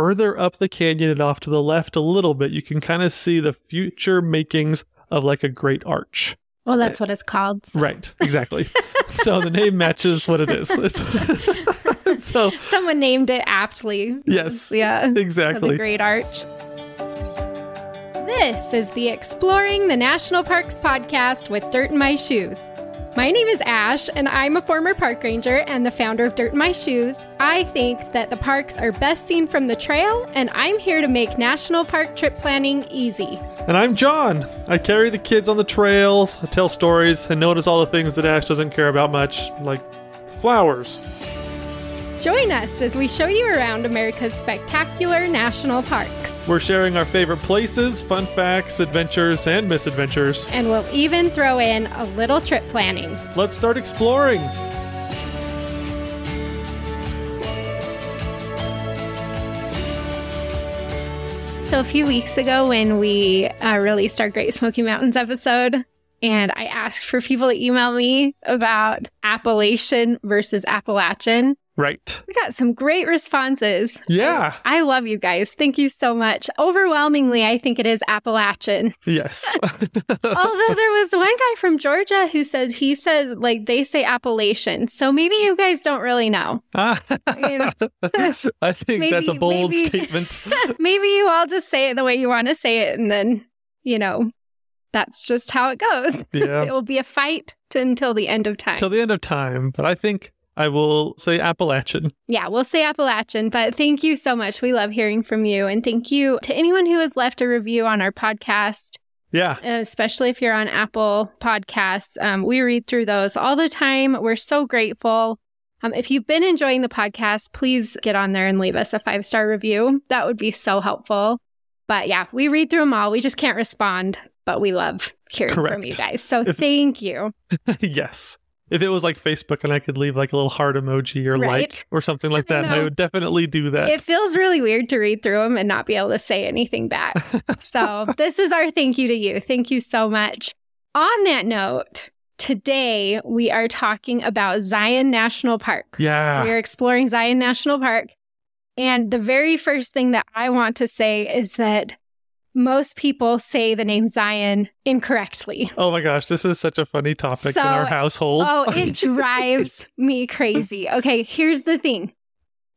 further up the canyon and off to the left a little bit, you can kind of see the future makings of like a great arch. Well, that's what it's called. so. Right, exactly. so the name matches what it is. So, Someone named it aptly. yes, Yeah. of the exactly. Great Arch. This is the Exploring the National Parks podcast with Dirt in My Shoes. My name is Ash, and I'm a former park ranger and the founder of Dirt in My Shoes. I think that the parks are best seen from the trail, and I'm here to make national park trip planning easy. And I'm John. I carry the kids on the trails, I tell stories, and notice all the things that Ash doesn't care about much, like flowers. Join us as we show you around America's spectacular national parks. We're sharing our favorite places, fun facts, adventures, and misadventures. And we'll even throw in a little trip planning. Let's start exploring. So, a few weeks ago, when we uh, released our Great Smoky Mountains episode, and I asked for people to email me about Appalachian versus Appalachian, Right. we got some great responses. Yeah. I love you guys. Thank you so much. Overwhelmingly, I think it is Appalachian. Yes. Although there was one guy from Georgia who said he said, like, they say Appalachian. So maybe you guys don't really know. You know, I think that's a bold maybe- statement. maybe you all just say it the way you want to say it, and then, you know, that's just how it goes. Yeah. It will be a fight to, until the end of time. Till the end of time. But I think I will say Appalachian. yeah, we'll say Appalachian, but thank you so much. We love hearing from you. And thank you to anyone who has left a review on our podcast, Yeah. especially if you're on Apple Podcasts. Um, we read through those all the time. We're so grateful. Um, if you've been enjoying the podcast, please get on there and leave us a five star review. That would be so helpful. But yeah, we read through them all. We just can't respond, but we love hearing from you guys. So If- thank you. yes. If it was like Facebook and I could leave like a little heart emoji or Right. like or something like that, I, know. would definitely do that. It feels really weird to read through them and not be able to say anything back. so, this is our thank you to you. Thank you so much. On that note, today we are talking about Zion National Park. yeah. We are exploring Zion National Park. And the very first thing that I want to say is that most people say the name Zion incorrectly. Oh my gosh, this is such a funny topic So- in our household. Oh, it drives me crazy. Okay, here's the thing.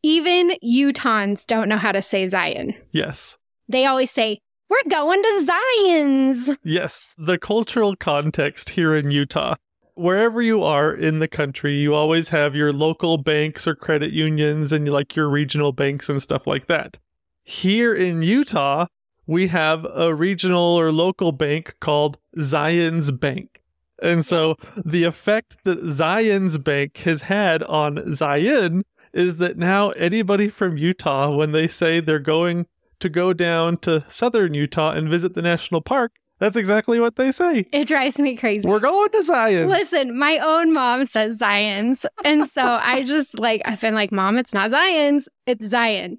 Even Utahns don't know how to say Zion. yes. They always say, We're going to Zion's. Yes. The cultural context here in Utah. Wherever you are in the country, you always have your local banks or credit unions and like your regional banks and stuff like that. Here in Utah, we have a regional or local bank called Zion's Bank. And so the effect that Zion's Bank has had on Zion is that now anybody from Utah, when they say they're going to go down to southern Utah and visit the national park, that's exactly what they say. It drives me crazy. We're going to Zion. Listen, my own mom says Zion's. And so I just like, I've been like, Mom, it's not Zion's, it's Zion.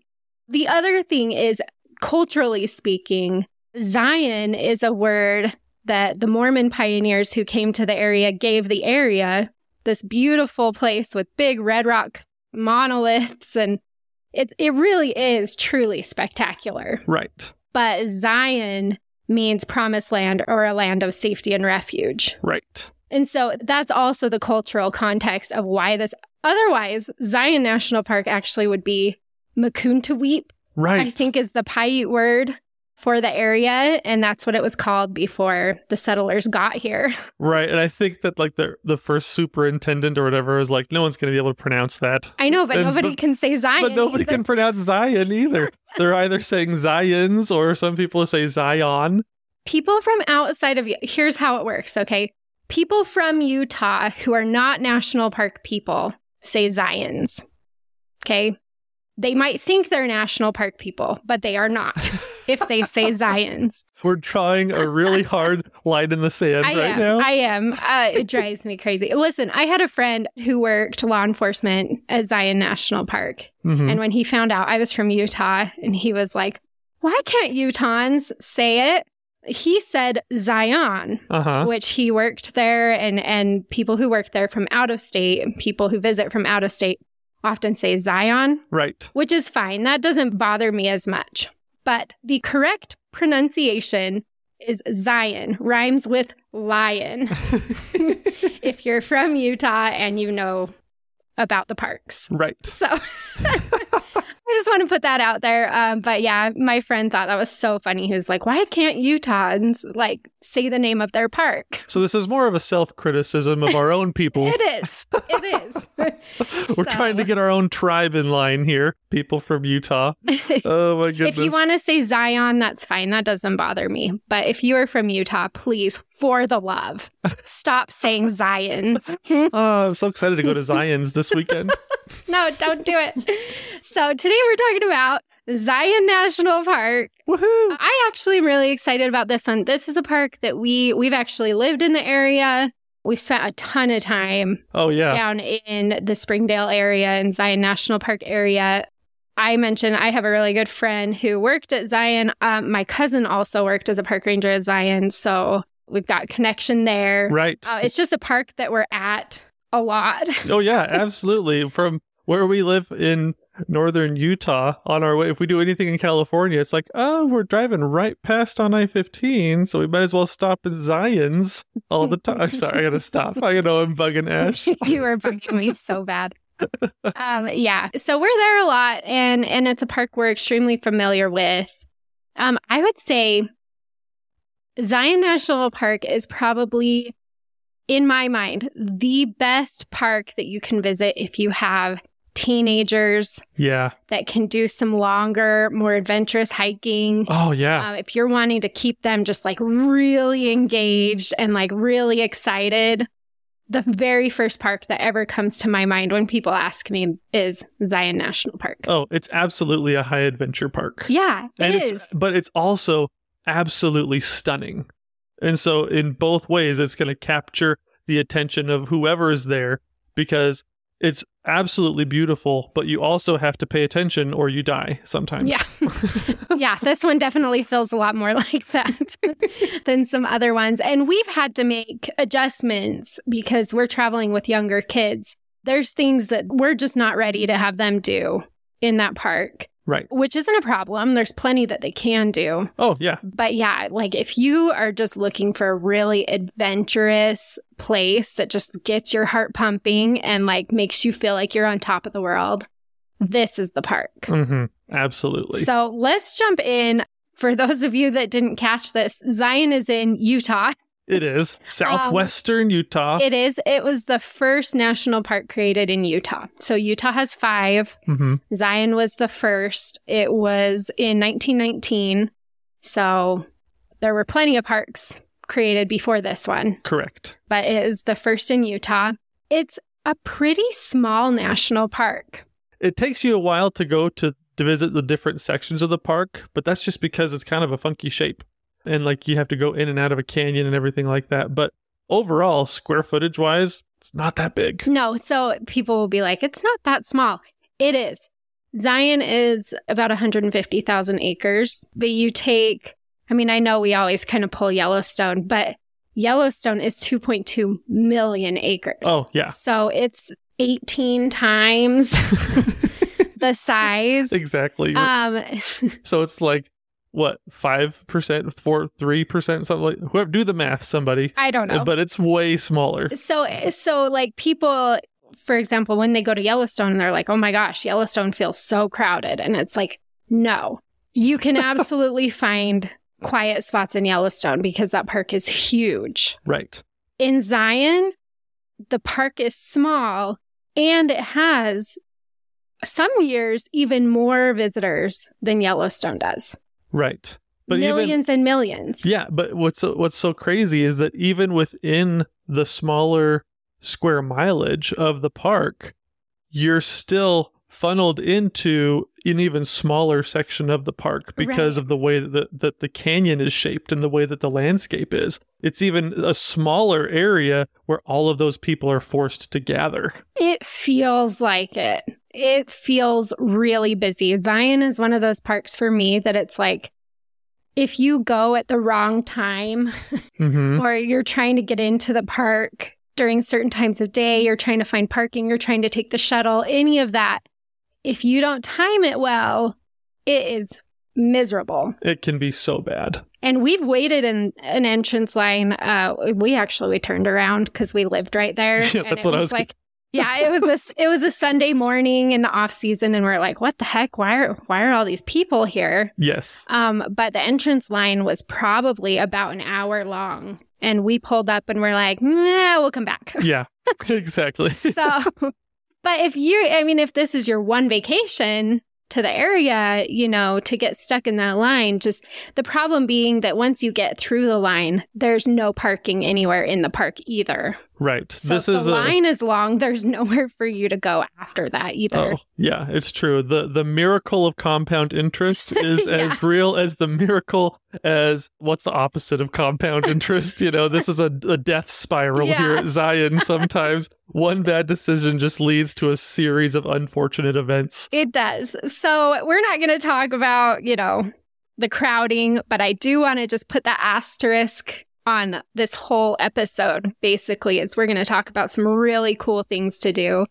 The other thing is, culturally speaking, Zion is a word that the Mormon pioneers who came to the area gave the area this beautiful place with big red rock monoliths. And it, it really is truly spectacular. Right. But Zion means promised land or a land of safety and refuge. Right. And so that's also the cultural context of why this. Otherwise, Zion National Park actually would be Mukuntuweap, Right. I think is the Paiute word for the area. And that's what it was called before the settlers got here. Right. And I think that like the the first superintendent or whatever is like, no one's gonna be able to pronounce that. I know, but And- nobody but- can say Zion. But nobody either. can pronounce Zion either. They're either saying Zions or some people say Zion. People from outside of here's how it works, okay? People from Utah who are not national park people say Zions. Okay? They might think they're national park people, but they are not if they say Zions. We're drawing a really hard line in the sand I right am. now. I am. Uh, it drives me crazy. Listen, I had a friend who worked law enforcement at Zion National Park. Mhm. And when he found out I was from Utah, and he was like, why can't Utahns say it? He said Zion, uh-huh. which he worked there, and, and people who work there from out of state, people who visit from out of state, often say Zion, Right. which is fine. That doesn't bother me as much. But the correct pronunciation is Zion, rhymes with lion. if you're from Utah and you know about the parks. right. So just want to put that out there. Um, but yeah, my friend thought that was so funny. He was like, why can't Utahns like say the name of their park? So this is more of a self-criticism of our own people. It is. It is. We're trying to get our own tribe in line here, people from Utah. Oh my goodness. if you want to say Zion, that's fine. That doesn't bother me. But if you are from Utah, please, for the love, stop saying Zions. Oh, I'm so excited to go to Zion's this weekend. no, don't do it. So today we're talking about Zion National Park. Woohoo! I actually am really excited about this one. This is a park that we we've actually lived in the area. We've spent a ton of time Oh yeah. down in the Springdale area and Zion National Park area. I mentioned I have a really good friend who worked at Zion. Um, my cousin also worked as a park ranger at Zion, so we've got connection there. Right. Uh, it's just a park that we're at a lot. Oh yeah, absolutely. From where we live in northern Utah on our way if we do anything in California, it's like, oh, we're driving right past on I-15, so we might as well stop in Zion's all the time. Sorry, I gotta stop. I know I'm bugging Ash. you are bugging me so bad. um, yeah, so we're there a lot, and and it's a park we're extremely familiar with. Um, I would say Zion National Park is probably, in my mind, the best park that you can visit if you have teenagers Yeah. that can do some longer, more adventurous hiking. Oh yeah. Uh, if you're wanting to keep them just like really engaged and like really excited, the very first park that ever comes to my mind when people ask me is Zion National Park. Oh, it's absolutely a high adventure park. Yeah, it and is. it's but it's also absolutely stunning. And so in both ways it's going to capture the attention of whoever is there because it's absolutely beautiful, but you also have to pay attention or you die sometimes. Yeah. yeah, this one definitely feels a lot more like that than some other ones. And we've had to make adjustments because we're traveling with younger kids. There's things that we're just not ready to have them do in that park, Right. which isn't a problem. There's plenty that they can do. Oh, yeah. But yeah, like if you are just looking for a really adventurous place that just gets your heart pumping and like makes you feel like you're on top of the world, this is the park. Mhm. Absolutely. So let's jump in. For those of you that didn't catch this, Zion is in Utah. it is southwestern Utah. It is. It was the first national park created in Utah. So Utah has five. Mhm. Zion was the first. It was in 1919. So there were plenty of parks created before this one, Correct. but it is the first in Utah. It's a pretty small national park. It takes you a while to go to, to visit the different sections of the park, but that's just because it's kind of a funky shape. And like you have to go in and out of a canyon and everything like that. But overall, square footage wise, it's not that big. No, so people will be like, it's not that small. It is. Zion is about 150,000 acres, but you take, I mean, I know we always kind of pull Yellowstone, but Yellowstone is 2.2 million acres. Oh, yeah. So it's 18 times the size. Exactly. Um, so it's like what, 5%, 4 3%, something like whoever do the math somebody. I don't know. But it's way smaller. So, so like people, for example, when they go to Yellowstone, and they're like, "Oh my gosh, Yellowstone feels so crowded," and it's like, no, you can absolutely find quiet spots in Yellowstone because that park is huge. Right. In Zion, the park is small and it has some years even more visitors than Yellowstone does. Right. But even millions and millions. Yeah, but what's so, what's so crazy is that even within the smaller square mileage of the park, you're still funneled into an even smaller section of the park because Right. of the way that the, that the canyon is shaped and the way that the landscape is. It's even a smaller area where all of those people are forced to gather. It feels like it. It feels really busy. Zion is one of those parks for me that it's like if you go at the wrong time Mm-hmm. or you're trying to get into the park during certain times of day, you're trying to find parking, you're trying to take the shuttle, any of that. If you don't time it well, it is miserable. It can be so bad. And we've waited in an entrance line. Uh, we actually we turned around because we lived right there. Yeah, that's what I was like. Yeah, it was this. It was a Sunday morning in the off season, and we're like, "What the heck? Why are why are all these people here?" Yes. Um, but the entrance line was probably about an hour long, and we pulled up and we're like, "Nah, we'll come back." Yeah, exactly. so, but if you, I mean, if this is your one vacation to the area, you know, to get stuck in that line, just the problem being that once you get through the line, there's no parking anywhere in the park either. Right. So this is the a line is long, there's nowhere for you to go after that either. Oh, yeah, it's true. The the miracle of compound interest is Yeah. as real as the miracle as what's the opposite of compound interest? You know, this is a, a death spiral Yeah. here at Zion. Sometimes one bad decision just leads to a series of unfortunate events. It does. So we're not going to talk about, you know, the crowding, but I do want to just put that asterisk on this whole episode. Basically, is we're going to talk about some really cool things to do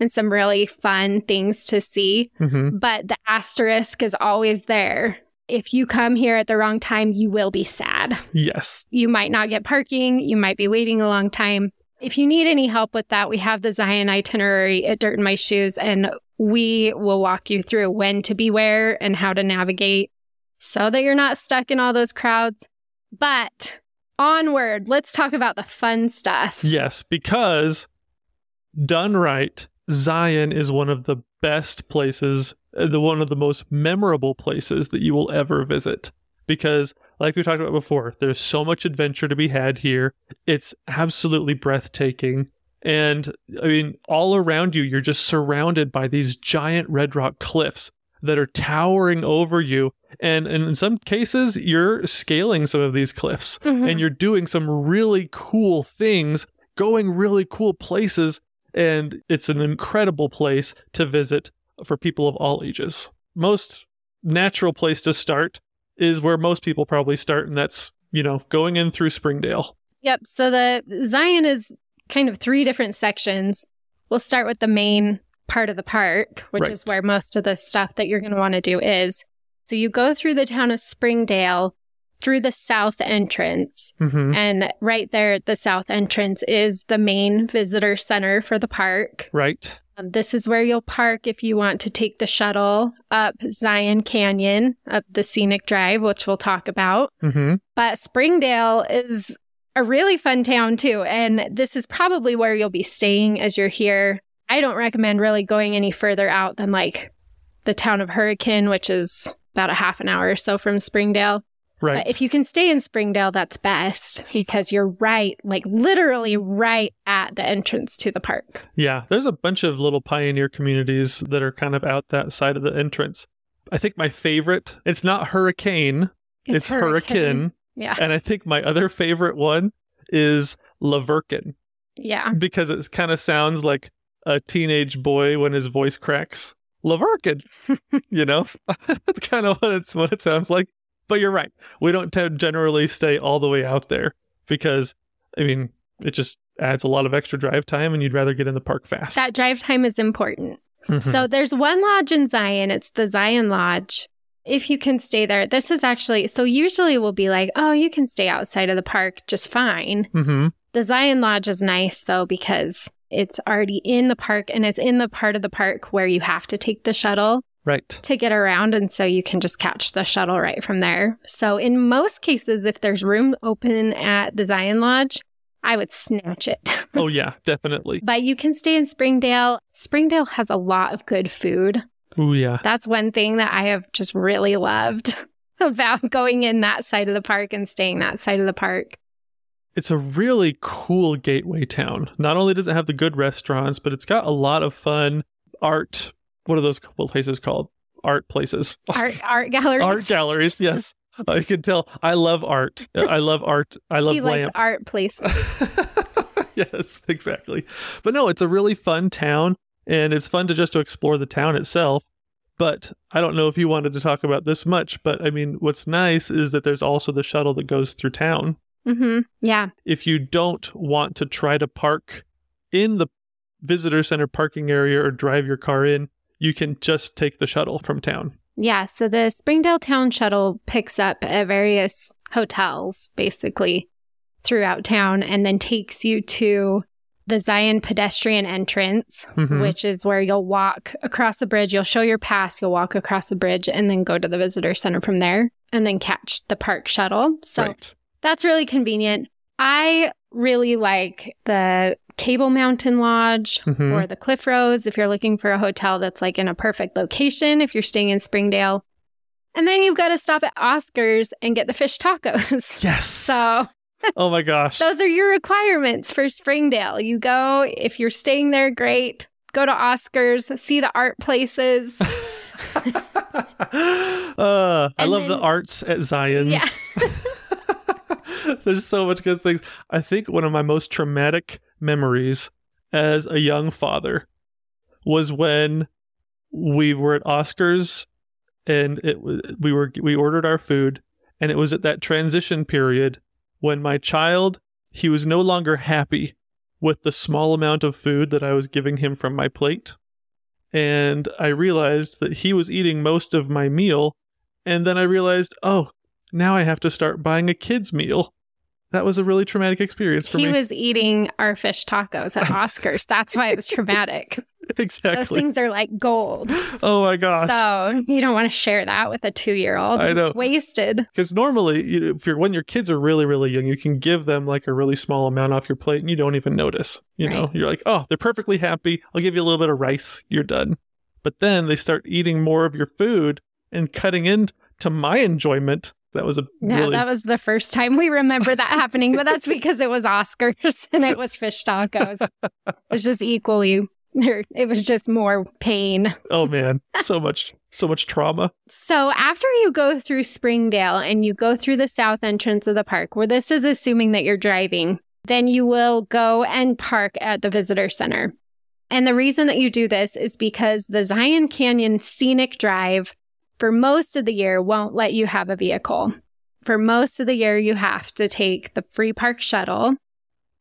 and some really fun things to see. hmm But the asterisk is always there. If you come here at the wrong time, you will be sad. Yes. You might not get parking. You might be waiting a long time. If you need any help with that, we have the Zion itinerary at Dirt in My Shoes, and we will walk you through when to be where and how to navigate so that you're not stuck in all those crowds. But onward, let's talk about the fun stuff. Yes, because done right, Zion is one of the best places, uh, the one of the most memorable places that you will ever visit. Because, like we talked about before, there's so much adventure to be had here. It's absolutely breathtaking. And I mean, all around you, you're just surrounded by these giant red rock cliffs that are towering over you. And, and in some cases, you're scaling some of these cliffs Mhm. and you're doing some really cool things, going really cool places, and it's an incredible place to visit for people of all ages. Most natural place to start is where most people probably start, and that's, you know, going in through Springdale. Yep. So the Zion is kind of three different sections. We'll start with the main part of the park, which is where most of the stuff that you're going to want to do is. So you go through the town of Springdale through the south entrance. Mm-hmm. And right there at the south entrance is the main visitor center for the park. Right. Um, this is where you'll park if you want to take the shuttle up Zion Canyon, up the scenic drive, which we'll talk about. Mm-hmm. But Springdale is a really fun town too. And this is probably where you'll be staying as you're here. I don't recommend really going any further out than like the town of Hurricane, which is about a half an hour or so from Springdale. Right. But if you can stay in Springdale, that's best because you're right, like literally right at the entrance to the park. Yeah, there's a bunch of little pioneer communities that are kind of out that side of the entrance. I think my favorite, it's not Hurricane, it's, Hurricane. Yeah. And I think my other favorite one is La Verkin Yeah. because it kind of sounds like a teenage boy when his voice cracks. La Verkin, you know, that's kind of what it's what it sounds like. But you're right. We don't tend generally stay all the way out there because, I mean, it just adds a lot of extra drive time, and you'd rather get in the park fast. That drive time is important. Mhm. So there's one lodge in Zion. It's the Zion Lodge. If you can stay there, this is actually so usually we'll be like, oh, you can stay outside of the park just fine. hmm The Zion Lodge is nice though because it's already in the park and it's in the part of the park where you have to take the shuttle Right. to get around. And so you can just catch the shuttle right from there. So in most cases, if there's room open at the Zion Lodge, I would snatch it. Oh yeah, definitely. but you can stay in Springdale. Springdale has a lot of good food. Oh yeah. That's one thing that I have just really loved about going in that side of the park and staying that side of the park. It's a really cool gateway town. Not only does it have the good restaurants, but it's got a lot of fun art. What are those couple places called? Art places. Art art galleries. art galleries. Yes, uh, I can tell. I love art. Uh, I love art. I love he likes art places. yes, exactly. But no, it's a really fun town, and it's fun to just to explore the town itself. But I don't know if you wanted to talk about this much, but I mean, what's nice is that there's also the shuttle that goes through town. Mm-hmm. Yeah. If you don't want to try to park in the visitor center parking area or drive your car in, you can just take the shuttle from town. Yeah. So the Springdale Town Shuttle picks up at various hotels, basically, throughout town, and then takes you to the Zion pedestrian entrance, Mhm. which is where you'll walk across the bridge. You'll show your pass, you'll walk across the bridge, and then go to the visitor center from there, and then catch the park shuttle. So right. That's really convenient. I really like the Cable Mountain Lodge Mhm. or the Cliff Rose if you're looking for a hotel that's like in a perfect location if you're staying in Springdale. And then you've got to stop at Oscar's and get the fish tacos. Yes. So oh my gosh. those are your requirements for Springdale. You go, if you're staying there, great. Go to Oscar's, see the art places. uh, I love the arts at Zion's. Yeah. There's so much good things. I think one of my most traumatic memories as a young father was when we were at Oscars and it we were we ordered our food and it was at that transition period when my child he was no longer happy with the small amount of food that I was giving him from my plate and I realized that he was eating most of my meal and then I realized oh now I have to start buying a kid's meal. That was a really traumatic experience for he me. He was eating our fish tacos at Oscar's. That's why it was traumatic. exactly. Those things are like gold. Oh my gosh. So you don't want to share that with a two year old. I know. It's wasted. Because normally, you if you're when your kids are really, really young, you can give them like a really small amount off your plate, and you don't even notice. You know, you're like, oh, they're perfectly happy. I'll give you a little bit of rice. You're done. But then they start eating more of your food and cutting into my enjoyment. That was a Yeah, really that was the first time we remember that happening, but that's because it was Oscars and it was fish tacos. It was just equally, it was just more pain. oh man, so much, so much trauma. So after you go through Springdale and you go through the south entrance of the park, where this is assuming that you're driving, then you will go and park at the visitor center. And the reason that you do this is because the Zion Canyon Scenic Drive for most of the year won't let you have a vehicle. For most of the year, you have to take the free park shuttle.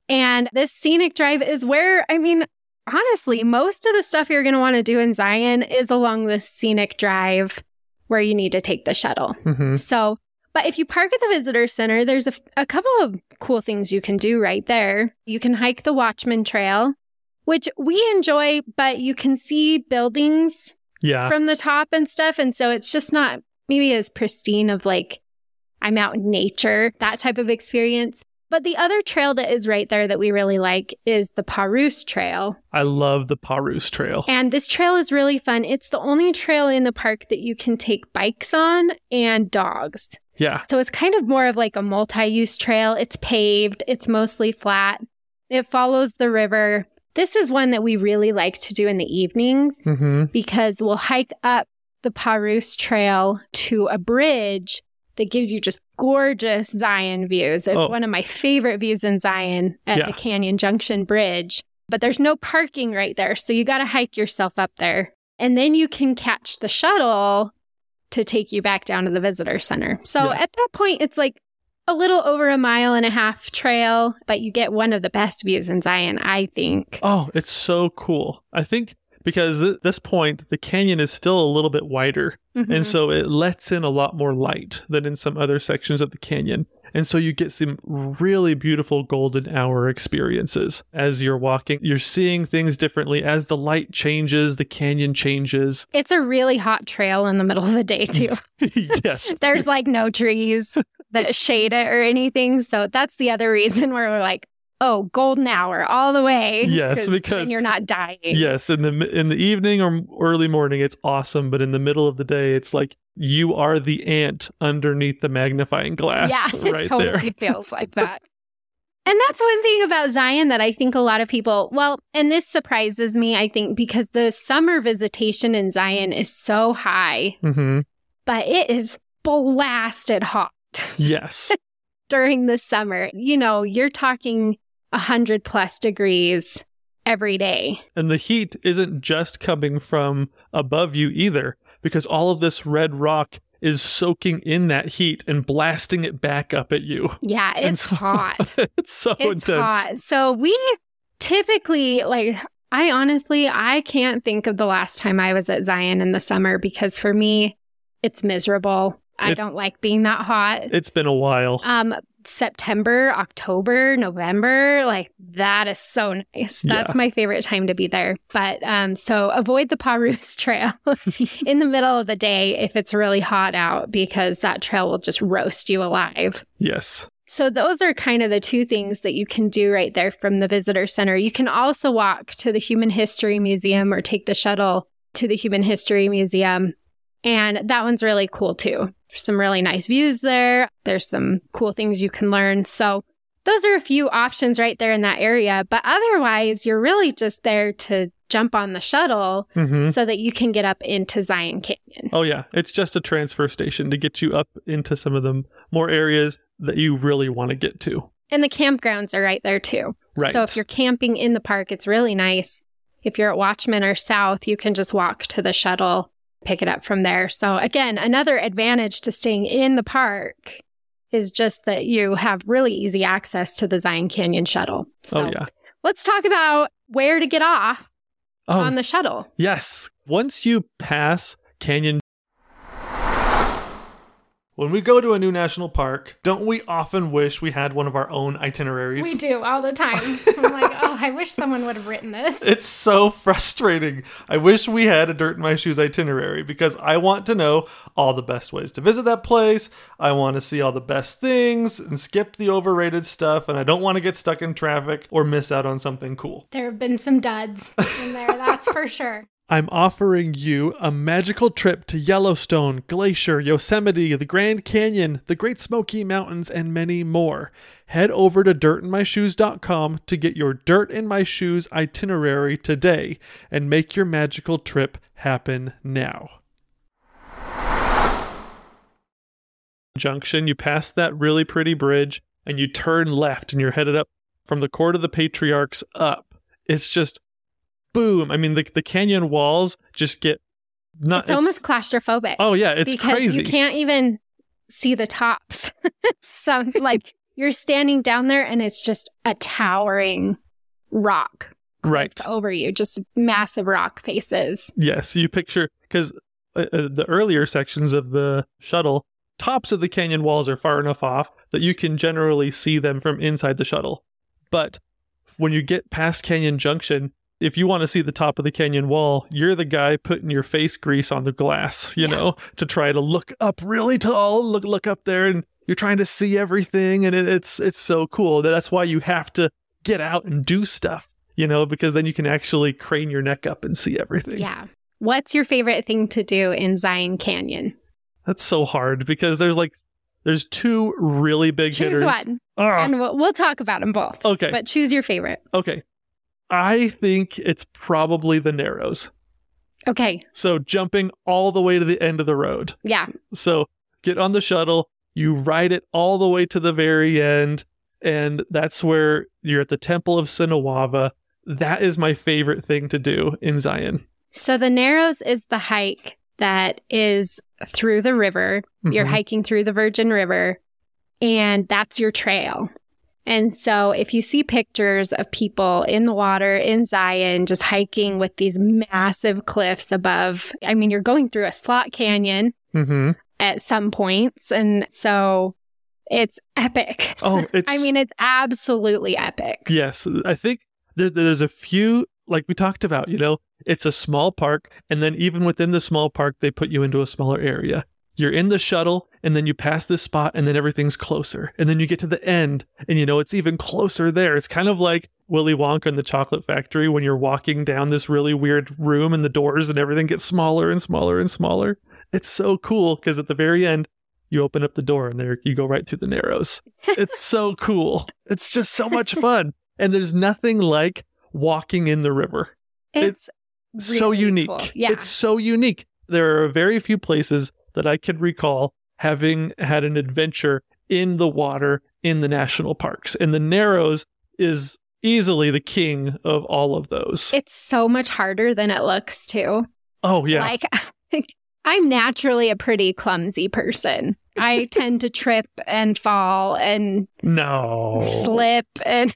And this scenic drive is where, I mean, honestly, most of the stuff you're going to want to do in Zion is along this scenic drive where you need to take the shuttle. hmm So, but if you park at the visitor center, there's a, a couple of cool things you can do right there. You can hike the Watchman Trail, which we enjoy, but you can see buildings Yeah. from the top and stuff. And so it's just not maybe as pristine of like, I'm out in nature, that type of experience. But the other trail that is right there that we really like is the Pa'rus Trail. I love the Pa'rus Trail. And this trail is really fun. It's the only trail in the park that you can take bikes on and dogs. Yeah. So it's kind of more of like a multi use trail. It's paved, it's mostly flat, it follows the river. This is one that we really like to do in the evenings hmm because we'll hike up the Pa'rus Trail to a bridge that gives you just gorgeous Zion views. It's Oh. one of my favorite views in Zion at Yeah. the Canyon Junction Bridge. But there's no parking right there, so you got to hike yourself up there. And then you can catch the shuttle to take you back down to the visitor center. So Yeah. at that point, it's like a little over a mile and a half trail, but you get one of the best views in Zion, I think. Oh, it's so cool. I think because at this point, the canyon is still a little bit wider. Mhm. And so it lets in a lot more light than in some other sections of the canyon. And so you get some really beautiful golden hour experiences as you're walking. You're seeing things differently. As the light changes, the canyon changes. It's a really hot trail in the middle of the day, too. yes. There's like no trees that shade it or anything. So that's the other reason where we're like, oh, golden hour all the way. Yes, because- then you're not dying. Yes, in the in the evening or early morning it's awesome, but in the middle of the day it's like you are the ant underneath the magnifying glass Yeah, it right totally there. feels like that. And that's one thing about Zion that I think a lot of people, well, and this surprises me, I think, because the summer visitation in Zion is so high, Mhm. but it is blasted hot. Yes. during the summer. You know, you're talking 100 plus degrees every day. And the heat isn't just coming from above you either, because all of this red rock is soaking in that heat and blasting it back up at you. Yeah, it's so- hot. it's so It's intense. hot. So we typically like I honestly I can't think of the last time I was at Zion in the summer because for me it's miserable. I It- don't like being that hot. It's been a while. Um September, October, November, like that is so nice. That's Yeah. my favorite time to be there. But um so avoid the Pa'rus trail in the middle of the day if it's really hot out because that trail will just roast you alive. Yes. So those are kind of the two things that you can do right there from the visitor center. You can also walk to the Human History Museum or take the shuttle to the Human History Museum. And that one's really cool too. There's some really nice views there. There's some cool things you can learn. So those are a few options right there in that area. But otherwise, you're really just there to jump on the shuttle hmm so that you can get up into Zion Canyon. Oh yeah, it's just a transfer station to get you up into some of the more areas that you really want to get to. And the campgrounds are right there too. Right. So if you're camping in the park, it's really nice. If you're at Watchman or South, you can just walk to the shuttle, pick it up from there. So again, another advantage to staying in the park is just that you have really easy access to the Zion Canyon shuttle. So oh yeah. let's talk about where to get off Oh on the shuttle. yes. Once you pass Canyon when we go to a new national park, don't we often wish we had one of our own itineraries? We do all the time. I'm like, oh, I wish someone would have written this. It's so frustrating. I wish we had a Dirt in My Shoes itinerary because I want to know all the best ways to visit that place. I want to see all the best things and skip the overrated stuff. And I don't want to get stuck in traffic or miss out on something cool. There have been some duds in there, that's for sure. I'm offering you a magical trip to Yellowstone, Glacier, Yosemite, the Grand Canyon, the Great Smoky Mountains, and many more. Head over to dirtinmyshoes.com to get your Dirt in My Shoes itinerary today and make your magical trip happen now. Junction, you pass that really pretty bridge and you turn left and you're headed up from the Court of the Patriarchs up. It's just boom. I mean, the, the canyon walls just get not. it's, almost claustrophobic. Oh yeah, it's because crazy. you can't even see the tops. so like you're standing down there and it's just a towering rock right. over you, just massive rock faces. Yes, you picture because uh, uh, the earlier sections of the shuttle, tops of the canyon walls are far enough off that you can generally see them from inside the shuttle. But when you get past Canyon Junction, if you want to see the top of the canyon wall, you're the guy putting your face grease on the glass, you Yeah. know, to try to look up really tall, look look up there, and you're trying to see everything, and it, it's it's so cool. That's why you have to get out and do stuff, you know, because then you can actually crane your neck up and see everything. Yeah. What's your favorite thing to do in Zion Canyon? That's so hard because there's like there's two really big Choose hitters. one, Ah, and we'll, we'll talk about them both. okay. But choose your favorite. okay. I think it's probably the narrows. Okay. So jumping all the way to the end of the road. Yeah. So get on the shuttle, you ride it all the way to the very end, and that's where you're at the Temple of Sinawava. That is my favorite thing to do in Zion. So the Narrows is the hike that is through the river. You're Mhm. hiking through the Virgin River, and that's your trail. And so if you see pictures of people in the water in Zion just hiking with these massive cliffs above, I mean, you're going through a slot canyon Mhm. at some points. And so it's epic. Oh, it's I mean, it's absolutely epic. Yes, I think there, there's a few like we talked about. You know, it's a small park, and then even within the small park, they put you into a smaller area. You're in the shuttle, and then you pass this spot, and then everything's closer, and then you get to the end, and you know it's even closer there. It's kind of like Willy Wonka and the Chocolate Factory when you're walking down this really weird room, and the doors and everything get smaller and smaller and smaller. It's so cool because at the very end. You open up the door and there you go right through the narrows. It's so cool. It's just so much fun. And there's nothing like walking in the river. It's so really unique. cool. Yeah. It's so unique. There are very few places that I can recall having had an adventure in the water in the national parks. And the Narrows is easily the king of all of those. it's so much harder than it looks too. oh, yeah. Like I'm naturally a pretty clumsy person. I tend to trip and fall and No. slip and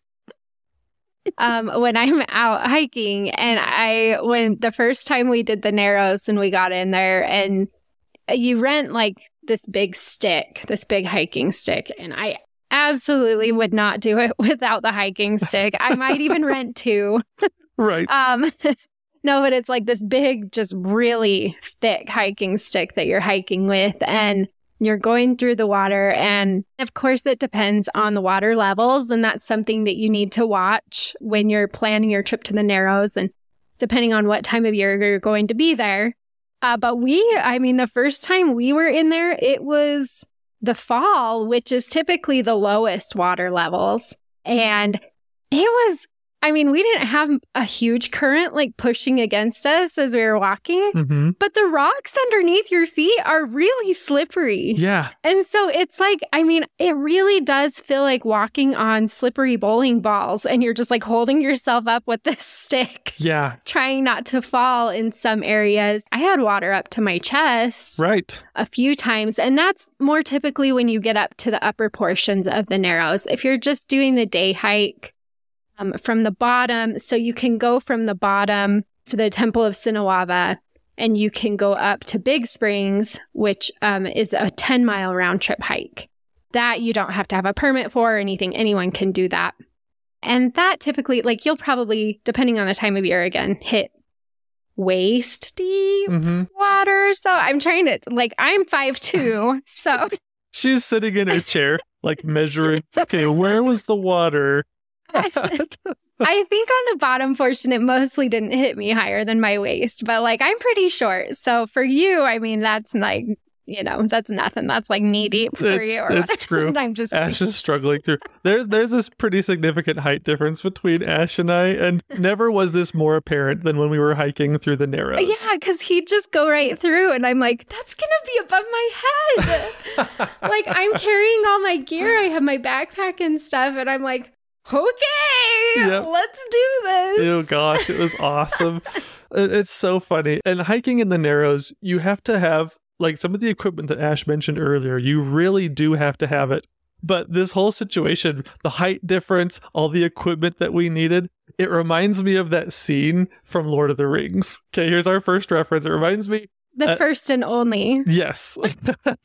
um when I'm out hiking and I when the first time we did the narrows and we got in there and you rent like this big stick, this big hiking stick and I absolutely would not do it without the hiking stick. I might even rent two. Right. Um no, but it's like this big just really thick hiking stick that you're hiking with and you're going through the water and of course it depends on the water levels and that's something that you need to watch when you're planning your trip to the narrows and depending on what time of year you're going to be there uh, but we i mean the first time we were in there it was the fall which is typically the lowest water levels. And it was i mean we didn't have a huge current like pushing against us as we were walking hmm but the rocks underneath your feet are really slippery. Yeah. And so it's like, I mean, it really does feel like walking on slippery bowling balls and you're just like holding yourself up with this stick, Yeah. trying not to fall in some areas. I had water up to my chest Right. a few times, and that's more typically when you get up to the upper portions of the Narrows. If you're just doing the day hike um, from the bottom, so you can go from the bottom to the Temple of Sinawava, and you can go up to Big Springs, which um, is a 10 mile round trip hike. That you don't have to have a permit for or anything. Anyone can do that. And that typically, like, you'll probably, depending on the time of year again, hit waist deep hmm water. So I'm trying to like I'm five two. So She's sitting in her chair, like measuring. Okay, where was the water? I think on the bottom portion it mostly didn't hit me higher than my waist, but like I'm pretty short. So for you, I mean that's like you know that's nothing. That's like knee deep for It's- you. Or it's true. I'm just Ash is struggling through. There's there's this pretty significant height difference between Ash and I, and never was this more apparent than when we were hiking through the Narrows. yeah, because he'd just go right through, and I'm like, that's gonna be above my head. like I'm carrying all my gear. I have my backpack and stuff, and I'm like, okay, let's do this. Oh gosh, it was awesome. It's so funny. And hiking in the Narrows, you have to have like some of the equipment that Ash mentioned earlier. You really do have to have it. But this whole situation, the height difference, all the equipment that we needed, it reminds me of that scene from Lord of the Rings. Okay, here's our first reference. It reminds me, The Uh, first and only. yes.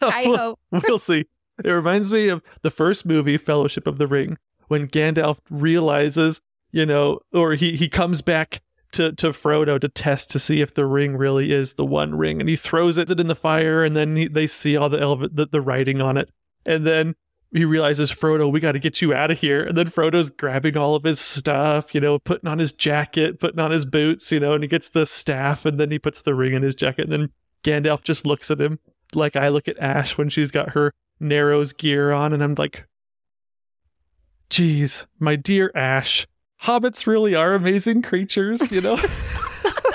I We'll- hope. we'll see. It reminds me of the first movie, Fellowship of the Ring, when Gandalf realizes, you know, or he he comes back to to Frodo to test to see if the ring really is the one ring, and he throws it in the fire, and then he, they see all the, eleva- the the writing on it, and then he realizes Frodo, we got to get you out of here, and then Frodo's grabbing all of his stuff, you know, putting on his jacket, putting on his boots, you know, and he gets the staff, and then he puts the ring in his jacket, and then Gandalf just looks at him like I look at Ash when she's got her Narrows gear on, and I'm like, geez, my dear Ash, hobbits really are amazing creatures, you know?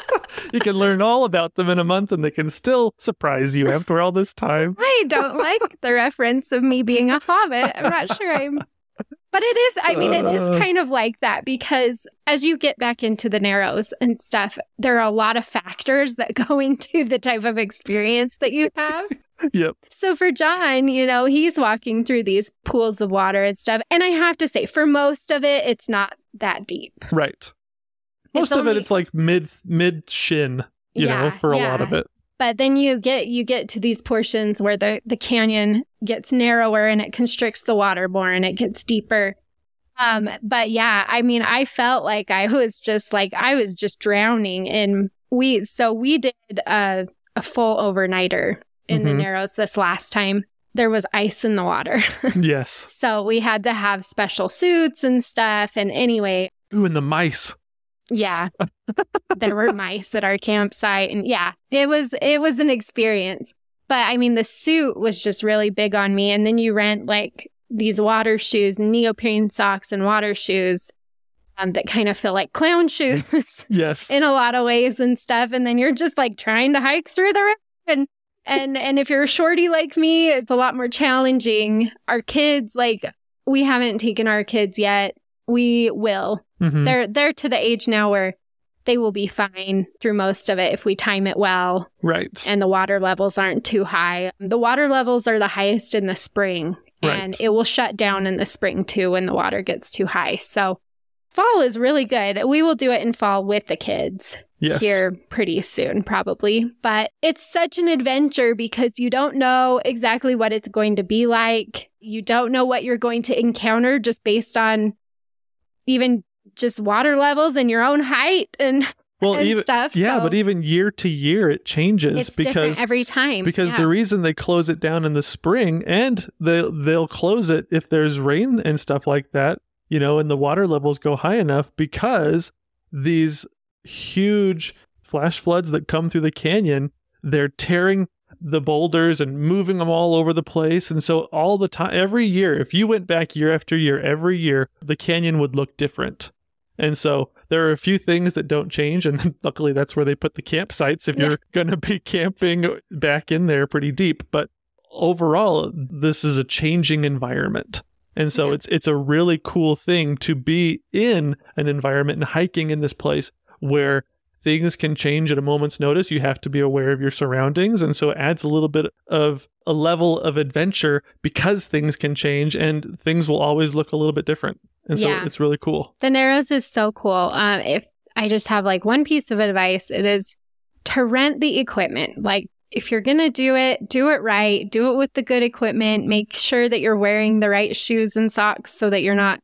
you can learn all about them in a month and they can still surprise you after all this time. I don't like the reference of me being a hobbit. I'm not sure I'm. But it is, I mean, it Uh. kind of like that because as you get back into the narrows and stuff, there are a lot of factors that go into the type of experience that you have. Yep. So for John, you know, he's walking through these pools of water and stuff. And I have to say, for most of it, it's not that deep. Right. Most of only- it, it's like mid mid shin, you know, for a lot of it. But then you get you get to these portions where the, the canyon gets narrower and it constricts the water more and it gets deeper. Um, but yeah, I mean, I felt like I was just like I was just drowning in we so we did a a full overnighter in the Mhm. narrows this last time. There was ice in the water. yes. so we had to have special suits and stuff. And anyway, Ooh, and the mice. yeah. there were mice at our campsite and yeah, it was it was an experience. But I mean the suit was just really big on me and then you rent like these water shoes, neoprene socks and water shoes um, that kind of feel like clown shoes Yes. in a lot of ways and stuff and then you're just like trying to hike through the river and and and if you're a shorty like me, it's a lot more challenging. Our kids like we haven't taken our kids yet. We will Mhm. they're they're to the age now where they will be fine through most of it if we time it well Right. and the water levels aren't too high. The water levels are the highest in the spring and it will shut down in the spring too when the water gets too high. So fall is really good. We will do it in fall with the kids Yes. here pretty soon, probably. But it's such an adventure because you don't know exactly what it's going to be like. You don't know what you're going to encounter just based on even just water levels and your own height and, Well, and even stuff. yeah, So but even year to year it changes it's because every time. because Yeah. the reason they close it down in the spring and they they'll close it if there's rain and stuff like that, you know, and the water levels go high enough because these huge flash floods that come through the canyon, they're tearing the boulders and moving them all over the place. And so all the time every year if you went back year after year every year the canyon would look different. And so there are a few things that don't change. And luckily that's where they put the campsites if Yeah. you're going to be camping back in there pretty deep. But overall this is a changing environment. And so Yeah. it's it's a really cool thing to be in an environment and hiking in this place where things can change at a moment's notice you have to be aware of your surroundings and so it adds a little bit of a level of adventure because things can change and things will always look a little bit different and so Yeah. it's really cool The Narrows is so cool. Um, if I just have like one piece of advice, it is to rent the equipment. Like, if you're going to do it, do it right. Do it with the good equipment. Make sure that you're wearing the right shoes and socks so that you're not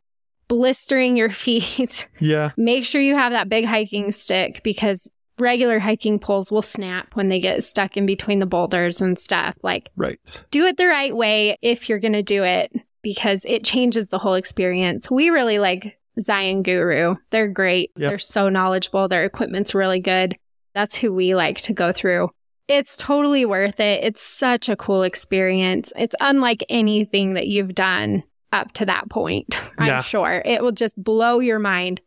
blistering your feet. yeah Make sure you have that big hiking stick because regular hiking poles will snap when they get stuck in between the boulders and stuff. Like, right do it the right way if you're going to do it because it changes the whole experience. We really like Zion Guru. They're great. Yep. They're so knowledgeable. Their equipment's really good. That's who we like to go through. It's totally worth it. It's such a cool experience. It's unlike anything that you've done up to that point, I'm Yeah. sure. It will just blow your mind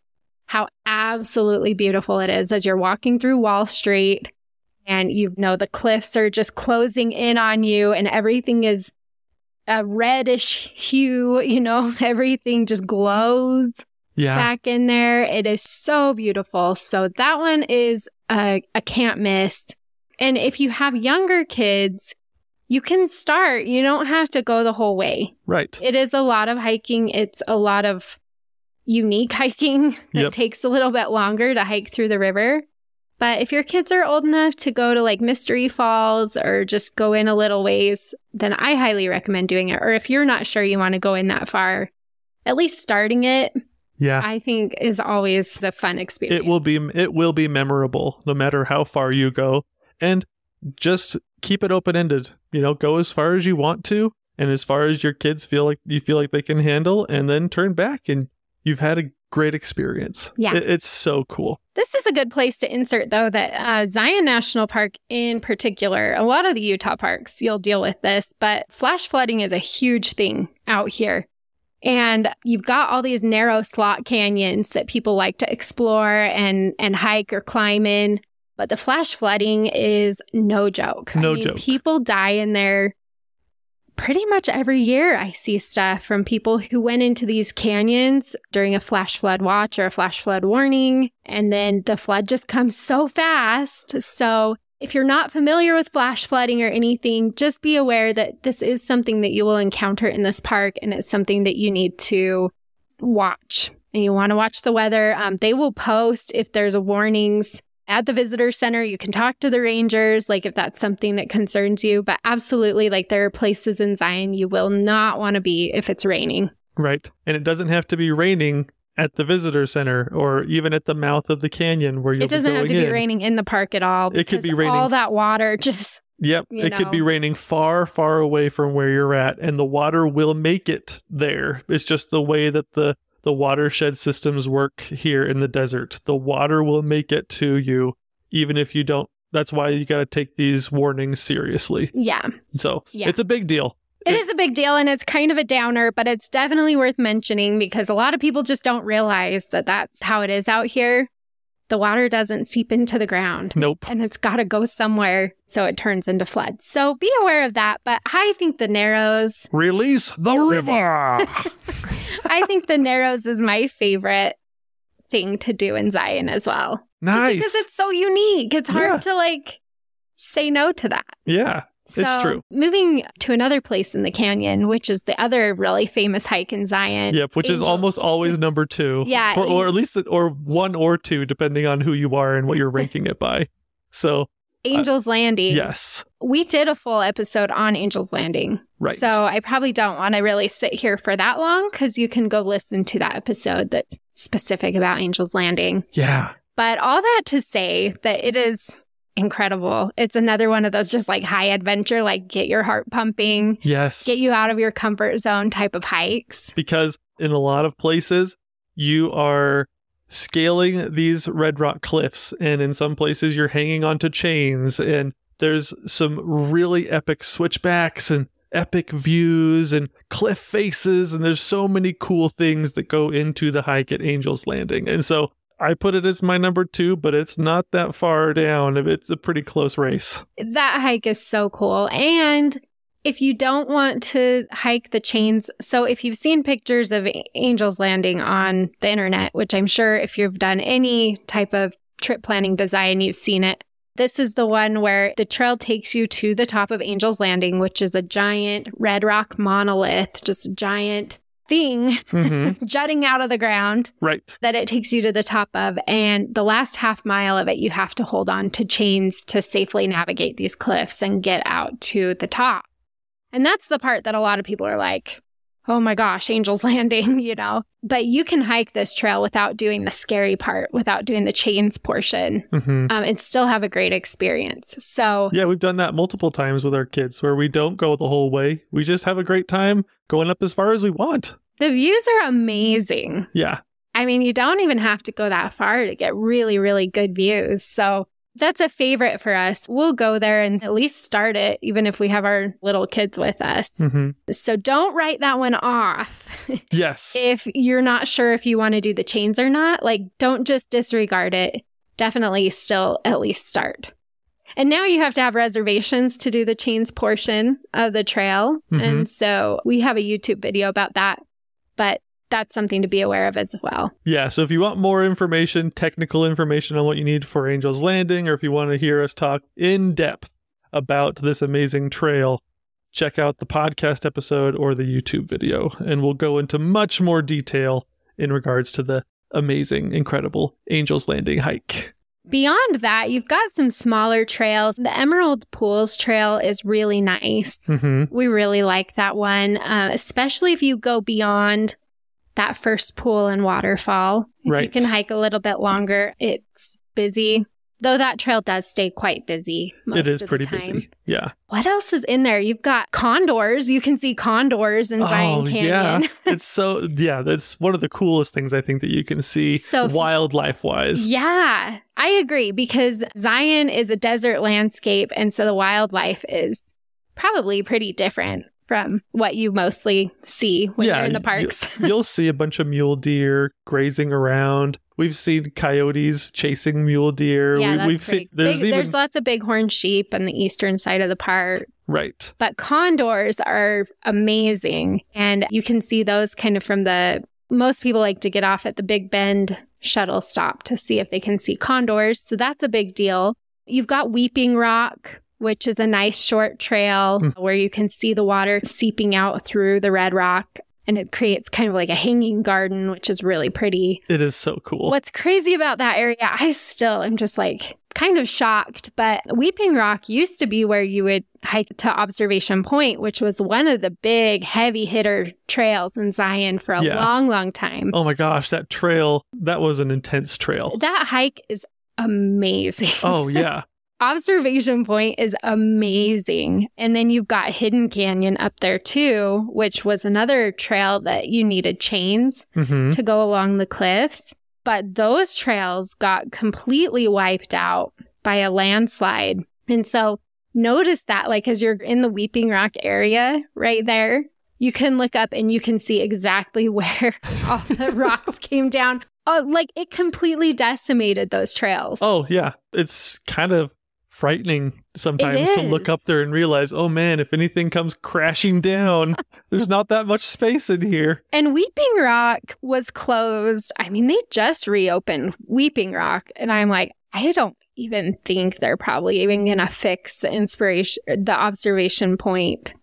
how absolutely beautiful it is as you're walking through Wall Street and you know the cliffs are just closing in on you and everything is a reddish hue, you know, everything just glows yeah back in there. It is so beautiful. So that one is a, a can't miss. And if you have younger kids, you can start. You don't have to go the whole way. right It is a lot of hiking. It's a lot of unique hiking that Yep. takes a little bit longer to hike through the river. But if your kids are old enough to go to like Mystery Falls or just go in a little ways, then I highly recommend doing it. Or if you're not sure you want to go in that far, at least starting it, yeah I think is always the fun experience. it will be it will be memorable no matter how far you go and just keep it open ended you know go as far as you want to and as far as your kids feel like you feel like they can handle and then turn back and you've had a great experience Yeah. It- it's so cool This is a good place to insert, though, that uh, Zion National Park in particular, a lot of the Utah parks, you'll deal with this, but flash flooding is a huge thing out here. And you've got all these narrow slot canyons that people like to explore and, and hike or climb in. But the flash flooding is no joke. No I mean, joke. People die in there pretty much every year. I see stuff from people who went into these canyons during a flash flood watch or a flash flood warning. And then the flood just comes so fast. So if you're not familiar with flash flooding or anything, just be aware that this is something that you will encounter in this park and it's something that you need to watch. And you want to watch the weather. Um, they will post if there's a warnings at the visitor center. You can talk to the rangers, like if that's something that concerns you. But absolutely, like there are places in Zion you will not want to be if it's raining. right and it doesn't have to be raining at the visitor center or even at the mouth of the canyon where you're it doesn't have to be raining in the park at all. It could be raining- All that water just Yep, you it could be raining far, far away from where you're at, and the water will make it there. It's just the way that the the watershed systems work here in the desert. The water will make it to you, even if you don't. That's why you got to take these warnings seriously. yeah. So Yeah. it's a big deal. It It- is a big deal and it's kind of a downer, but it's definitely worth mentioning because a lot of people just don't realize that that's how it is out here. The water doesn't seep into the ground Nope. and it's got to go somewhere so it turns into floods. So be aware of that. But I think the Narrows, Release the river. I think the Narrows is my favorite thing to do in Zion as well. Nice. because it's so unique. It's hard Yeah. to like say no to that. yeah. So, It's true. Moving to another place in the canyon, which is the other really famous hike in Zion. Yep, which is almost always number two. Yeah, For, or at least, or one or two, depending on who you are and what you're ranking it by. So, Uh, Angel's Landing. yes. We did a full episode on Angel's Landing. Right. So I probably don't want to really sit here for that long because you can go listen to that episode that's specific about Angel's Landing. Yeah. But all that to say that it is incredible. It's another one of those just like high adventure, like get your heart pumping, Yes. get you out of your comfort zone type of hikes. because in a lot of places you are scaling these red rock cliffs and in some places you're hanging onto chains and there's some really epic switchbacks and epic views and cliff faces and there's so many cool things that go into the hike at Angel's Landing. And so I put it as my number 2, but it's not that far down. It's a pretty close race. That hike is so cool. And if you don't want to hike the chains, so if you've seen pictures of Angel's Landing on the internet, which I'm sure if you've done any type of trip planning design, you've seen it. This is the one where the trail takes you to the top of Angel's Landing, which is a giant red rock monolith, just a giant thing Mhm. jutting out of the ground right. that it takes you to the top of. And the last half mile of it, you have to hold on to chains to safely navigate these cliffs and get out to the top. And that's the part that a lot of people are like, oh my gosh, Angel's Landing, you know? But you can hike this trail without doing the scary part, without doing the chains portion, Mhm. um, and still have a great experience. So, Yeah, we've done that multiple times with our kids where we don't go the whole way. We just have a great time going up as far as we want. the views are amazing. Yeah. I mean, you don't even have to go that far to get really, really good views. So that's a favorite for us. We'll go there and at least start it, even if we have our little kids with us. hmm So don't write that one off. Yes. if you're not sure if you want to do the chains or not, like don't just disregard it. Definitely still at least start. And now you have to have reservations to do the chains portion of the trail. Mhm. And so we have a YouTube video about that, but that's something to be aware of as well. Yeah. So if you want more information, technical information on what you need for Angel's Landing, or if you want to hear us talk in depth about this amazing trail, check out the podcast episode or the YouTube video, and we'll go into much more detail in regards to the amazing, incredible Angel's Landing hike. Beyond that, you've got some smaller trails. The Emerald Pools Trail is really nice. hmm We really like that one, uh, especially if you go beyond that first pool and waterfall. If you can hike a little bit longer, it's busy. Though that trail does stay quite busy. It is pretty busy. Yeah. What else is in there? You've got condors. You can see condors in Zion oh, Canyon. yeah. it's so, yeah, that's one of the coolest things I think that you can see So- wildlife wise. Yeah, I agree because Zion is a desert landscape. And so the wildlife is probably pretty different from what you mostly see when Yeah, you're in the parks. You'll see a bunch of mule deer grazing around. We've seen coyotes chasing mule deer. yeah, we, pretty seen there's big. even There's lots of bighorn sheep on the eastern side of the park. right. But condors are amazing. And you can see those kind of from the most people like to get off at the Big Bend shuttle stop to see if they can see condors. So that's a big deal. You've got Weeping Rock, which is a nice short trail Hmm. where you can see the water seeping out through the red rock. And it creates kind of like a hanging garden, which is really pretty. It is so cool. What's crazy about that area, I still am just like kind of shocked, but Weeping Rock used to be where you would hike to Observation Point, which was one of the big heavy hitter trails in Zion for a Yeah. long, long time. Oh my gosh, that trail, that was an intense trail. That hike is amazing. Oh yeah. Observation Point is amazing. And then you've got Hidden Canyon up there too, which was another trail that you needed chains hmm to go along the cliffs. But those trails got completely wiped out by a landslide. And so notice that, like, as you're in the Weeping Rock area right there, you can look up and you can see exactly where all the rocks came down. Oh, like it completely decimated those trails. Oh yeah. It's kind of frightening sometimes to look up there and realize, oh man, if anything comes crashing down, there's not that much space in here. And Weeping Rock was closed. I mean, they just reopened Weeping Rock. And I'm like, I don't even think they're probably even going to fix the inspiration, the observation point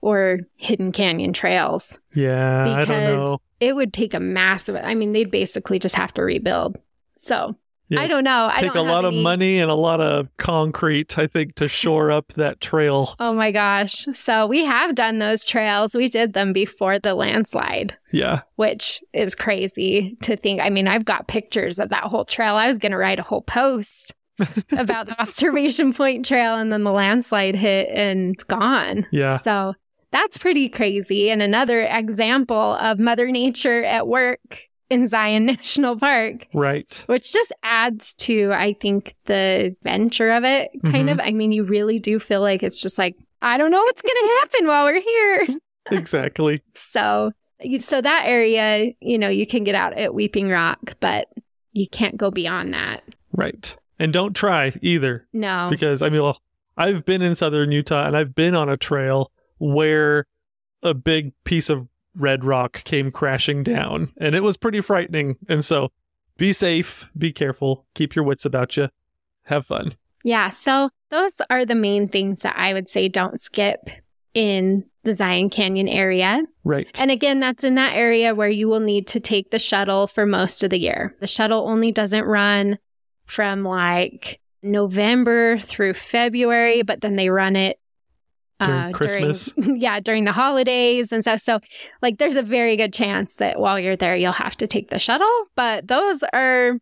or Hidden Canyon trails. Yeah, I don't Because know. It would take a massive, I mean, they'd basically just have to rebuild. So Yeah. I don't know. I Take a lot of money and a lot of concrete, I think, to shore up that trail. Oh my gosh. So we have done those trails. We did them before the landslide. Yeah. which is crazy to think. I mean, I've got pictures of that whole trail. I was going to write a whole post about the observation point trail, and then the landslide hit and it's gone. Yeah. So that's pretty crazy. And another example of Mother Nature at work in Zion National Park, Right. which just adds to, I think, the adventure of it, kind Mhm. of. I mean, you really do feel like it's just like, I don't know what's going to happen while we're here. Exactly. So, so that area, you know, you can get out at Weeping Rock, but you can't go beyond that. Right. And don't try either. No. because I mean, well, I've been in southern Utah and I've been on a trail where a big piece of red rock came crashing down, and it was pretty frightening. And so, be safe, be careful, keep your wits about you, have fun. Yeah. So those are the main things that I would say don't skip in the Zion Canyon area. Right. And again, that's in that area where you will need to take the shuttle for most of the year. The shuttle only doesn't run from like November through February, but then they run it Uh, during Christmas. during, yeah, during the holidays and stuff. So, like, there's a very good chance that while you're there, you'll have to take the shuttle. But those are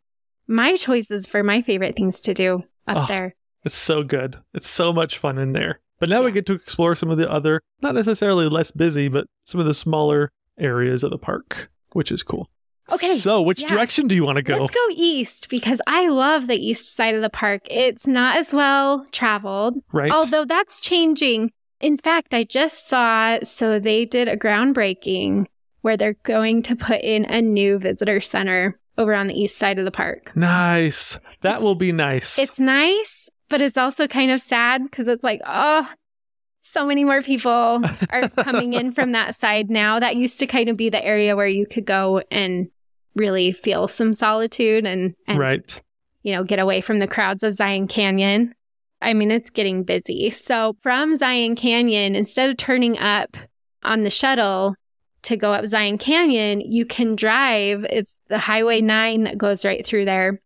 my choices for my favorite things to do up Oh, there. It's so good. It's so much fun in there. But now we get to explore some of the other, not necessarily less busy, but some of the smaller areas of the park, which is cool. Okay, So, which yeah. direction do you want to go? Let's go east because I love the east side of the park. It's not as well traveled, right. although that's changing. In fact, I just saw so they did a groundbreaking where they're going to put in a new visitor center over on the east side of the park. nice. That It's- will be nice. It's nice, but it's also kind of sad because it's like, oh, so many more people are coming in from that side now. That used to kind of be the area where you could go and really feel some solitude and, and right. you know, get away from the crowds of Zion Canyon. I mean, it's getting busy. So from Zion Canyon, instead of turning up on the shuttle to go up Zion Canyon, you can drive. It's the Highway 9 that goes right through there.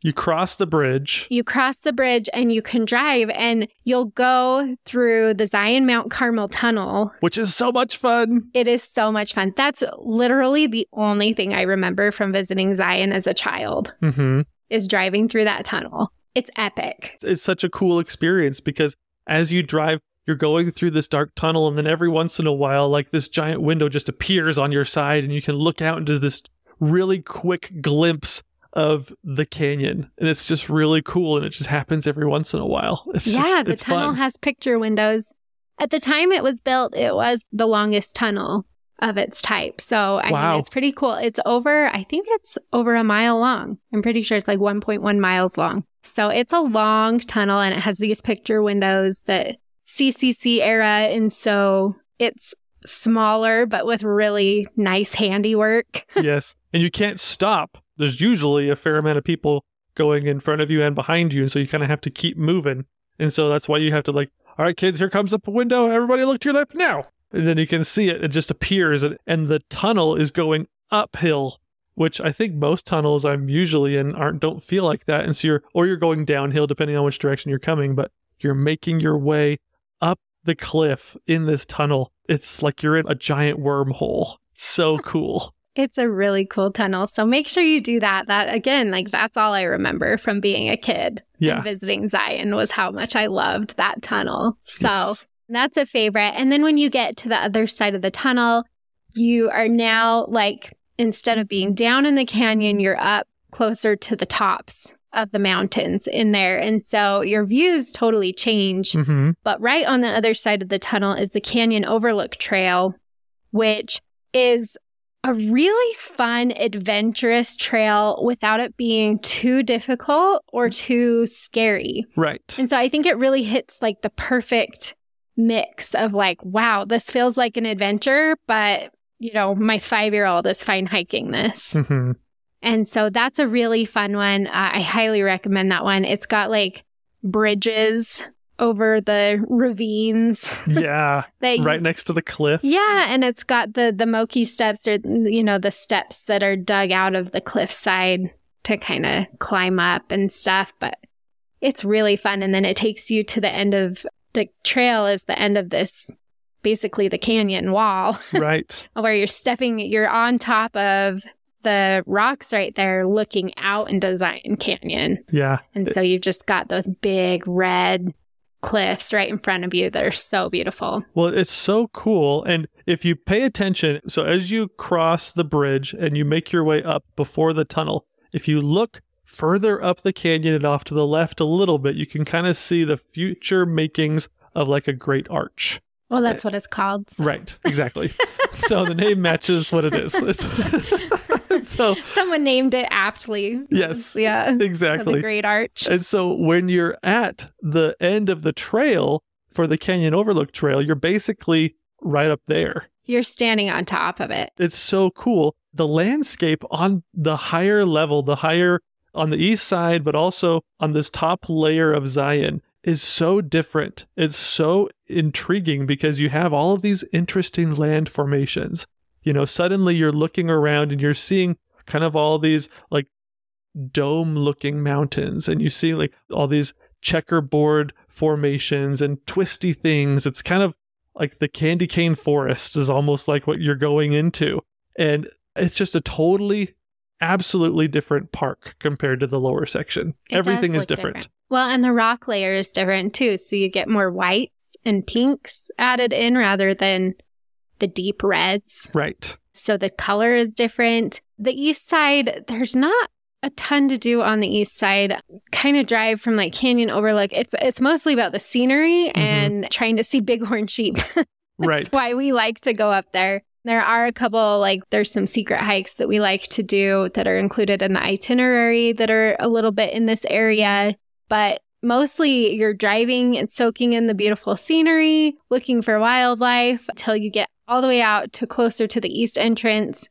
You cross the bridge. You cross the bridge and you can drive, and you'll go through the Zion Mount Carmel Tunnel. which is so much fun. It is so much fun. That's literally the only thing I remember from visiting Zion as a child hmm is driving through that tunnel. It's epic. It's such a cool experience because as you drive, you're going through this dark tunnel, and then every once in a while, like this giant window just appears on your side, and you can look out into this really quick glimpse of the canyon, and it's just really cool, and it just happens every once in a while. It's yeah, just, the it's tunnel fun. has picture windows. At the time it was built, it was the longest tunnel of its type. So, I Wow. mean, it's pretty cool. It's over, I think it's over a mile long. I'm pretty sure it's like 1.1 miles long. So, it's a long tunnel and it has these picture windows that CCC era. And so it's smaller, but with really nice handiwork. yes, and you can't stop. There's usually a fair amount of people going in front of you and behind you, and so you kind of have to keep moving. And so that's why you have to like, all right, kids, here comes up a window. Everybody, look to your left now. And then you can see it. It just appears, and, and the tunnel is going uphill, which I think most tunnels I'm usually in aren't don't feel like that. And so you're or you're going downhill depending on which direction you're coming, but you're making your way up the cliff in this tunnel. It's like you're in a giant wormhole. So cool. It's a really cool tunnel. So make sure you do that. That again, like that's all I remember from being a kid Yeah. and visiting Zion was how much I loved that tunnel. So Yes. that's a favorite. And then when you get to the other side of the tunnel, you are now like instead of being down in the canyon, you're up closer to the tops of the mountains in there. And so your views totally change. Mm-hmm. But right on the other side of the tunnel is the Canyon Overlook Trail, which is a really fun, adventurous trail without it being too difficult or too scary. Right. And so I think it really hits like the perfect mix of like, wow, this feels like an adventure, but you know, my five year old is fine hiking this. hmm And so that's a really fun one. Uh, I highly recommend that one. It's got like bridges over the ravines Yeah. that right next to the cliff. yeah, and it's got the the Moki steps or you know the steps that are dug out of the cliffside to kind of climb up and stuff, but it's really fun and then it takes you to the end of the trail is the end of this basically the canyon wall Right. where you're stepping you're on top of the rocks right there looking out into Zion Canyon. Yeah. And so you've just got those big red cliffs right in front of you that are so beautiful. Well, it's so cool. And if you pay attention, so as you cross the bridge and you make your way up before the tunnel, if you look further up the canyon and off to the left a little bit, you can kind of see the future makings of like a great arch. Well, that's uh, what it's called. so. Right. Exactly. so the name matches what it is. So, Someone named it aptly. yes, Yeah. Exactly. the Great Arch. And so when you're at the end of the trail for the Canyon Overlook Trail, you're basically right up there. You're standing on top of it. It's so cool. The landscape on the higher level, the higher on the east side, but also on this top layer of Zion is so different. It's so intriguing because you have all of these interesting land formations. You know, suddenly you're looking around and you're seeing kind of all these like dome looking mountains and you see like all these checkerboard formations and twisty things. It's kind of like the candy cane forest is almost like what you're going into. And it's just a totally, absolutely different park compared to the lower section. It Everything is look different. Well, and the rock layer is different too. So you get more whites and pinks added in rather than the deep reds. Right. So the color is different. The east side, there's not a ton to do on the east side. Kind of drive from like Canyon Overlook. It's it's mostly about the scenery Mhm. and trying to see bighorn sheep. Right. That's right. why we like to go up there. There are a couple, like, there's some secret hikes that we like to do that are included in the itinerary that are a little bit in this area. But mostly you're driving and soaking in the beautiful scenery, looking for wildlife until you get all the way out to closer to the east entrance,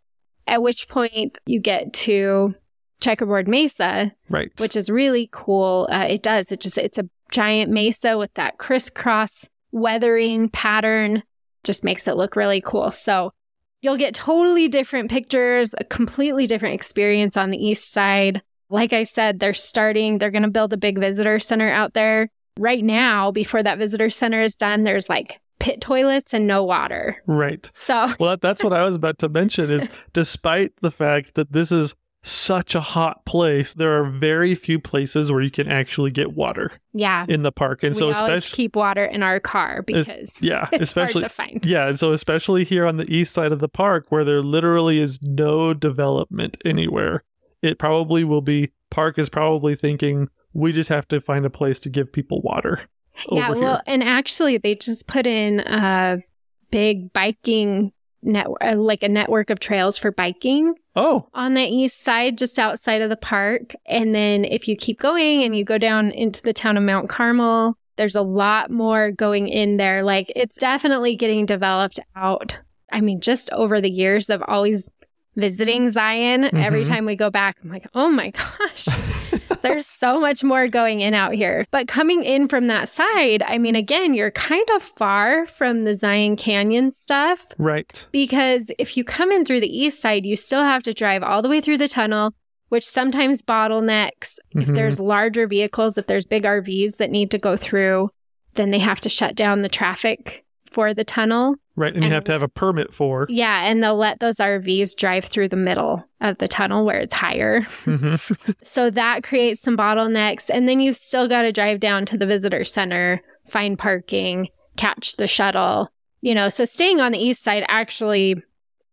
at which point you get to Checkerboard Mesa, Right. which is really cool. Uh, it does. It just it's a giant mesa with that crisscross weathering pattern. Just makes it look really cool. So you'll get totally different pictures, a completely different experience on the east side. Like I said, they're starting. They're going to build a big visitor center out there right now. Before that visitor center is done, there's like pit toilets and no water. right. So Well, that, that's what I was about to mention is despite the fact that this is such a hot place, there are very few places where you can actually get water yeah, in the park. And we so especially keep water in our car because yeah, it's especially hard to find. Yeah, and so especially here on the east side of the park where there literally is no development anywhere, it probably will be park is probably thinking we just have to find a place to give people water. Yeah, well, here. and actually, they just put in a big biking network, uh, like a network of trails for biking Oh, on the east side, just outside of the park. And then if you keep going and you go down into the town of Mount Carmel, there's a lot more going in there. Like it's definitely getting developed out. I mean, just over the years of always visiting Zion, every Mhm. time we go back, I'm like, oh my gosh. There's so much more going in out here. But coming in from that side, I mean, again, you're kind of far from the Zion Canyon stuff right. because if you come in through the east side, you still have to drive all the way through the tunnel, which sometimes bottlenecks. If Mhm. there's larger vehicles, if there's big RVs that need to go through, then they have to shut down the traffic for the tunnel. Right. And you have to have a permit for. Yeah, and they'll let those RVs drive through the middle of the tunnel where it's higher. Mhm. So that creates some bottlenecks. And then you've still got to drive down to the visitor center, find parking, catch the shuttle. You know, so staying on the east side actually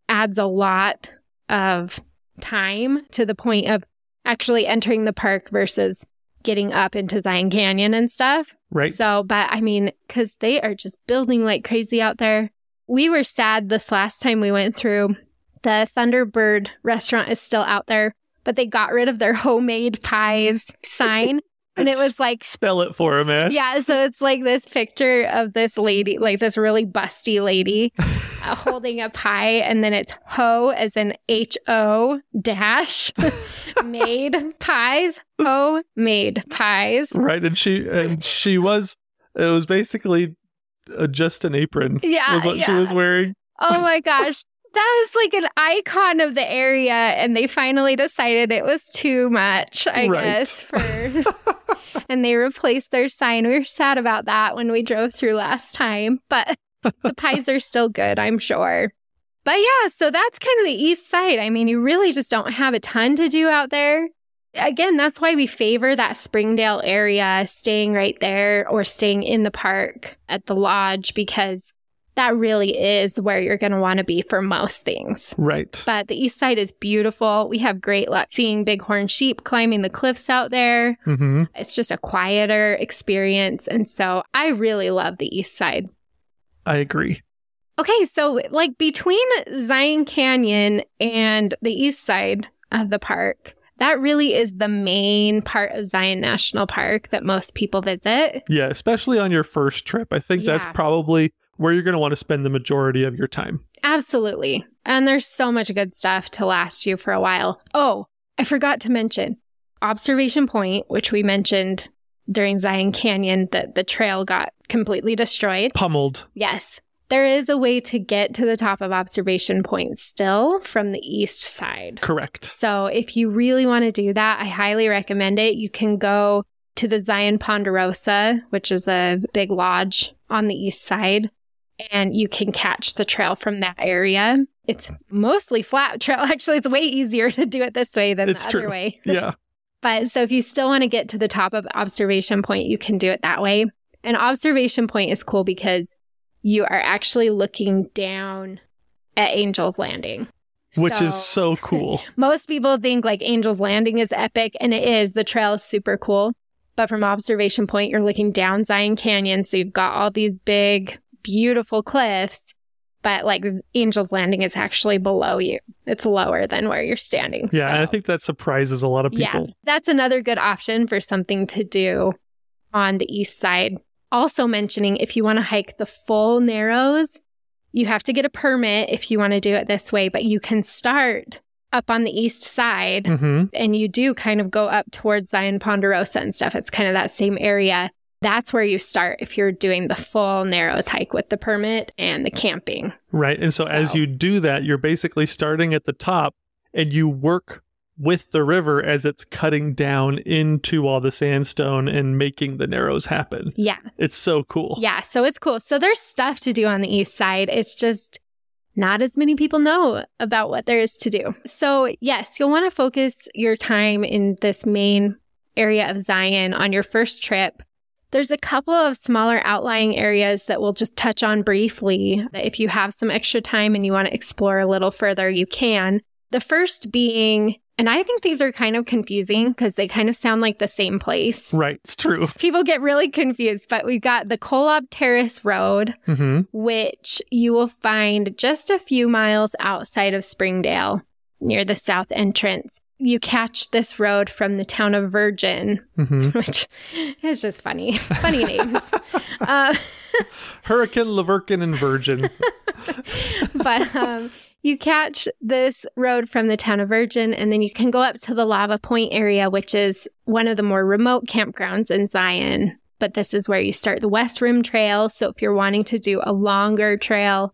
adds a lot of time to the point of actually entering the park versus getting up into Zion Canyon and stuff. right. So, but I mean, because they are just building like crazy out there. We were sad this last time we went through The Thunderbird restaurant is still out there, but they got rid of their homemade pies sign. And it was like, Spell it for him, Ash. yeah, so it's like this picture of this lady, like this really busty lady uh, holding a pie, and then it's ho as in H O dash made pies, ho made pies. Right. And she and she was it was basically uh, just an apron. Yeah, Was what she was wearing. Oh my gosh. That was like an icon of the area, and they finally decided it was too much, I Right. guess. For and they replaced their sign. We were sad about that when we drove through last time, but the pies are still good, I'm sure. But yeah, so that's kind of the east side. I mean, you really just don't have a ton to do out there. Again, that's why we favor that Springdale area, staying right there or staying in the park at the lodge because that really is where you're going to want to be for most things. Right. But the east side is beautiful. We have great luck seeing bighorn sheep climbing the cliffs out there. hmm It's just a quieter experience. And so I really love the east side. I agree. Okay, so like between Zion Canyon and the east side of the park, that really is the main part of Zion National Park that most people visit. Yeah, especially on your first trip. I think that's probably where you're going to want to spend the majority of your time. Absolutely. And there's so much good stuff to last you for a while. Oh, I forgot to mention Observation Point, which we mentioned during Zion Canyon, that the trail got completely destroyed. Pummeled. Yes. There is a way to get to the top of Observation Point still from the east side. Correct. So if you really want to do that, I highly recommend it. You can go to the Zion Ponderosa, which is a big lodge on the east side, and you can catch the trail from that area. It's mostly flat trail. Actually, it's way easier to do it this way than It's the other true. way. Yeah. But so if you still want to get to the top of Observation Point, you can do it that way. And Observation Point is cool because you are actually looking down at Angel's Landing. Which So- is so cool. most people think like Angel's Landing is epic, and it is. The trail is super cool. But from observation point, you're looking down Zion Canyon. So you've got all these big, beautiful cliffs. But like Angel's Landing is actually below you. It's lower than where you're standing. Yeah, and I think that surprises a lot of people. yeah, people. that's another good option for something to do on the east side. Also mentioning if you want to hike the full narrows, you have to get a permit if you want to do it this way, but you can start up on the east side hmm and you do kind of go up towards Zion Ponderosa and stuff. It's kind of that same area. That's where you start if you're doing the full Narrows hike with the permit and the camping. Right. And so, as you do that, you're basically starting at the top and you work with the river as it's cutting down into all the sandstone and making the narrows happen. Yeah. It's so cool. Yeah. So it's cool. So there's stuff to do on the east side. It's just not as many people know about what there is to do. So, yes, you'll want to focus your time in this main area of Zion on your first trip. There's a couple of smaller outlying areas that we'll just touch on briefly. If you have some extra time and you want to explore a little further, you can. The first being, and I think these are kind of confusing because they kind of sound like the same place. Right. It's true. People get really confused, but we've got the Kolob Terrace Road, hmm which you will find just a few miles outside of Springdale near the south entrance. You catch this road from the town of Virgin, hmm which is just funny. Funny names. uh, Hurricane, La Verkin, and Virgin. but um, you catch this road from the town of Virgin, and then you can go up to the Lava Point area, which is one of the more remote campgrounds in Zion. But this is where you start the West Rim Trail. So if you're wanting to do a longer trail,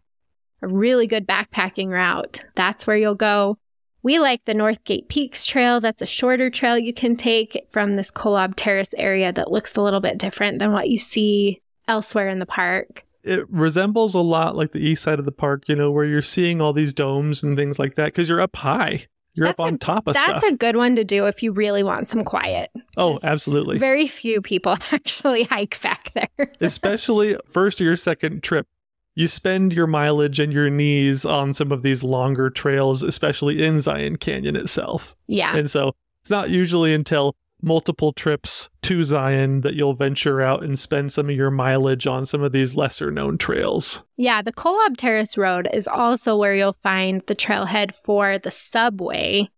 a really good backpacking route, that's where you'll go. We like the Northgate Peaks Trail. That's a shorter trail you can take from this Kolob Terrace area that looks a little bit different than what you see elsewhere in the park. It resembles a lot like the east side of the park, you know, where you're seeing all these domes and things like that because you're up high. You're up That's a- on top of something. That's stuff. a good one to do if you really want some quiet. oh, absolutely. Very few people actually hike back there. Especially first or your second trip. You spend your mileage and your knees on some of these longer trails, especially in Zion Canyon itself. yeah. And so it's not usually until multiple trips to Zion that you'll venture out and spend some of your mileage on some of these lesser known trails. Yeah, the Kolob Terrace Road is also where you'll find the trailhead for the subway,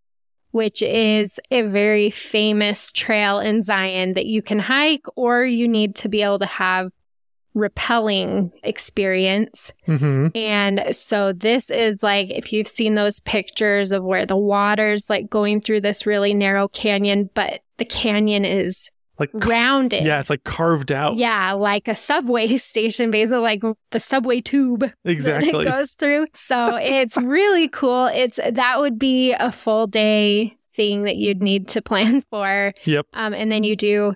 which is a very famous trail in Zion that you can hike or you need to be able to have rappelling experience. Mm-hmm. And so this is like if you've seen those pictures of where the water's like going through this really narrow canyon, but the canyon is Like rounded. yeah, it's like carved out. Yeah, like a subway station, basically like the subway tube that exactly. it goes through. So it's really cool. It's that would be a full day thing that you'd need to plan for. Yep. Um, and then you do.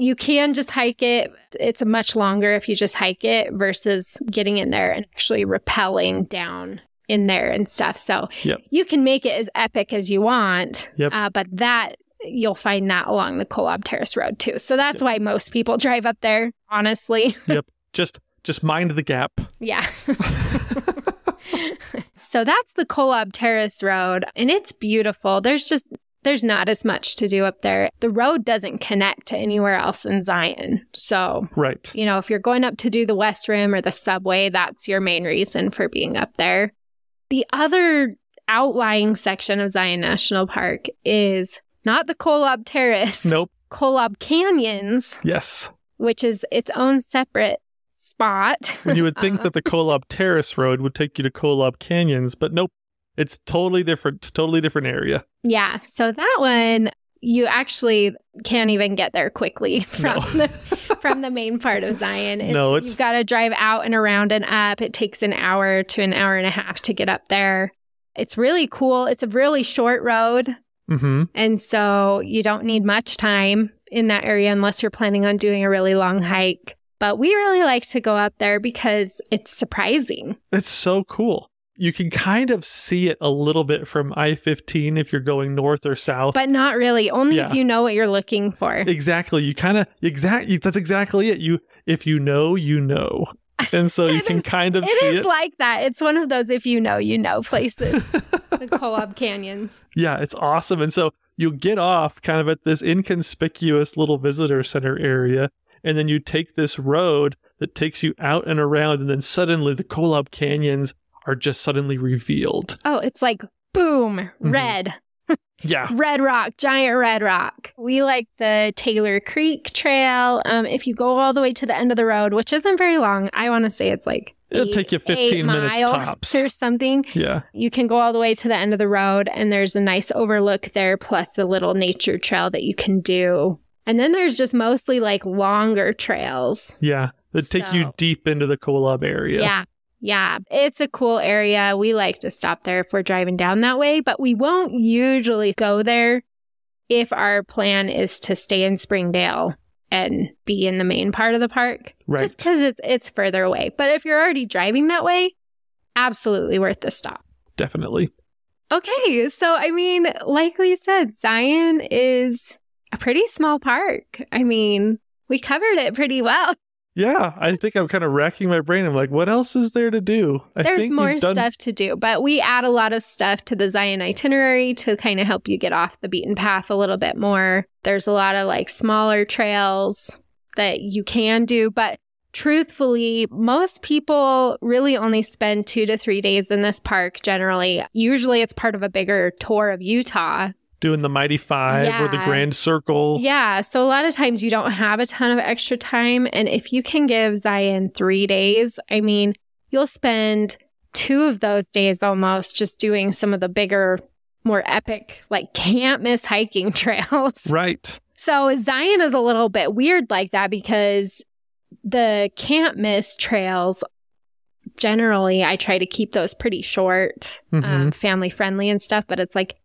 You can just hike it. It's much longer if you just hike it versus getting in there and actually rappelling down in there and stuff. So Yep. you can make it as epic as you want. Yep. Uh, but that you'll find that along the Kolob Terrace Road too. So that's Yep. why most people drive up there, honestly. Yep. Just just mind the gap. Yeah. so that's the Kolob Terrace Road, and it's beautiful. There's just there's not as much to do up there. The road doesn't connect to anywhere else in Zion. So, Right. you know, if you're going up to do the West Rim or the subway, that's your main reason for being up there. The other outlying section of Zion National Park is not the Kolob Terrace, Nope. Kolob Canyons, Yes. which is its own separate spot. When you would think that the Kolob Terrace Road would take you to Kolob Canyons, but nope. It's totally different. Totally different area. Yeah. So that one you actually can't even get there quickly from No. the from the main part of Zion. No, it's- you've got to drive out and around and up. It takes an hour to an hour and a half to get up there. It's really cool. It's a really short road, Mm-hmm. and so you don't need much time in that area unless you're planning on doing a really long hike. But we really like to go up there because it's surprising. It's so cool. You can kind of see it a little bit from I 15 if you're going north or south. But not really, only Yeah. if you know what you're looking for. exactly. You kind of, exactly. That's exactly it. You, if you know, you know. And so you can is- kind of It see is it. like that. It's one of those if you know, you know places. the Kolob Canyons. Yeah, it's awesome. And so you get off kind of at this inconspicuous little visitor center area, and then you take this road that takes you out and around, and then suddenly the Kolob Canyons are just suddenly revealed. Oh, it's like boom, Mm-hmm. red, Yeah. red rock, giant red rock. We like the Taylor Creek Trail. Um, if you go all the way to the end of the road, which isn't very long, I want to say it's like It'll eight- take you 15 minutes tops. or something. Yeah. You can go all the way to the end of the road, and there's a nice overlook there, plus a little nature trail that you can do. And then there's just mostly like longer trails. Yeah. That take you deep into the Kolob area. Yeah. Yeah. It's a cool area. We like to stop there if we're driving down that way, but we won't usually go there if our plan is to stay in Springdale and be in the main part of the park. Right. Just because it's it's further away. But if you're already driving that way, absolutely worth the stop. Definitely. Okay, so I mean, like we said, Zion is a pretty small park. I mean, we covered it pretty well. Yeah. I think I'm kind of racking my brain. I'm like, what else is there to do? I There's more done- stuff to do, but we add a lot of stuff to the Zion itinerary to kind of help you get off the beaten path a little bit more. There's a lot of like smaller trails that you can do, but truthfully, most people really only spend two to three days in this park generally. Usually it's part of a bigger tour of Utah. Doing the Mighty Five or the Grand Circle. Yeah. So a lot of times you don't have a ton of extra time. And if you can give Zion three days, I mean, you'll spend two of those days almost just doing some of the bigger, more epic, like can't miss hiking trails. Right. So Zion is a little bit weird like that because the can't miss trails generally I try to keep those pretty short, um, Mhm. family friendly and stuff. But it's like,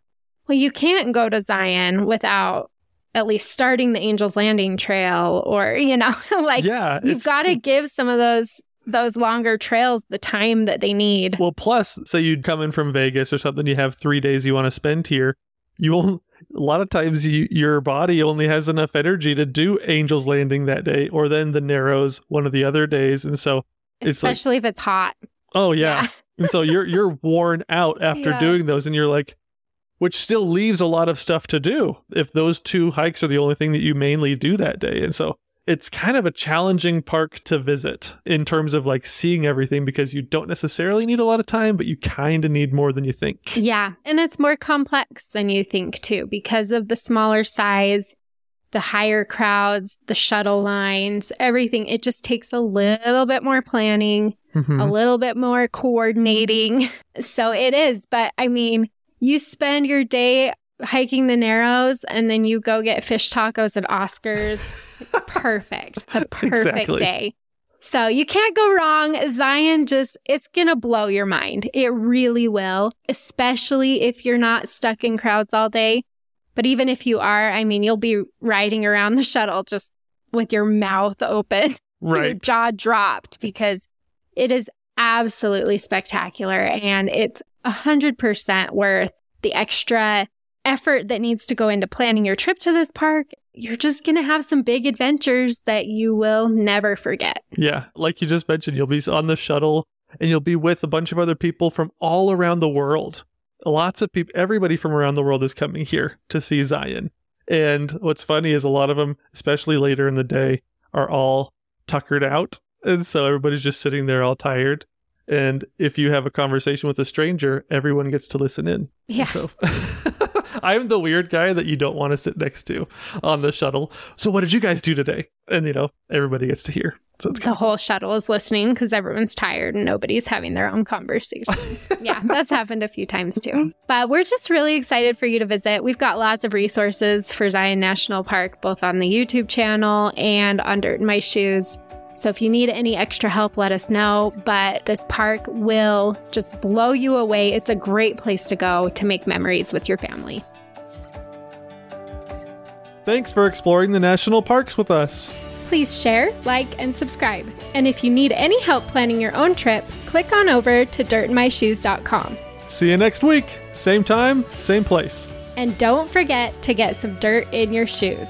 well, you can't go to Zion without at least starting the Angels Landing Trail, or you know, like yeah. you've got to give some of those those longer trails the time that they need. Well, plus, say you'd come in from Vegas or something, you have three days you want to spend here. You will a lot of times you, your body only has enough energy to do Angel's Landing that day, or then the Narrows one of the other days, and so it's like- Especially if it's hot. oh yeah, and so you're you're worn out after Yeah. doing those, and you're like, which still leaves a lot of stuff to do if those two hikes are the only thing that you mainly do that day. And so it's kind of a challenging park to visit in terms of like seeing everything because you don't necessarily need a lot of time, but you kind of need more than you think. Yeah. And it's more complex than you think too because of the smaller size, the higher crowds, the shuttle lines, everything. It just takes a little bit more planning, Mhm. a little bit more coordinating. So it is. But I mean, you spend your day hiking the Narrows and then you go get fish tacos at Oscar's. perfect. A perfect Exactly. day. So you can't go wrong. Zion just, it's going to blow your mind. It really will, especially if you're not stuck in crowds all day. But even if you are, I mean, you'll be riding around the shuttle just with your mouth open, your jaw dropped because it is absolutely spectacular and it's a hundred percent worth the extra effort that needs to go into planning your trip to this park. You're just going to have some big adventures that you will never forget. Yeah. Like you just mentioned, you'll be on the shuttle and you'll be with a bunch of other people from all around the world. Lots of people, everybody from around the world is coming here to see Zion. And what's funny is a lot of them, especially later in the day, are all tuckered out. And so everybody's just sitting there all tired. And if you have a conversation with a stranger, everyone gets to listen in. Yeah. So I'm the weird guy that you don't want to sit next to on the shuttle. So what did you guys do today? And you know, everybody gets to hear. So it's The whole shuttle is listening because everyone's tired and nobody's having their own conversations. yeah, that's happened a few times too. But we're just really excited for you to visit. We've got lots of resources for Zion National Park, both on the YouTube channel and on Dirt in My Shoes. So if you need any extra help, let us know. But this park will just blow you away. It's a great place to go to make memories with your family. Thanks for exploring the national parks with us. Please share, like, and subscribe. And if you need any help planning your own trip, click on over to dirtinmyshoes.com. See you next week. Same time, same place. And don't forget to get some dirt in your shoes.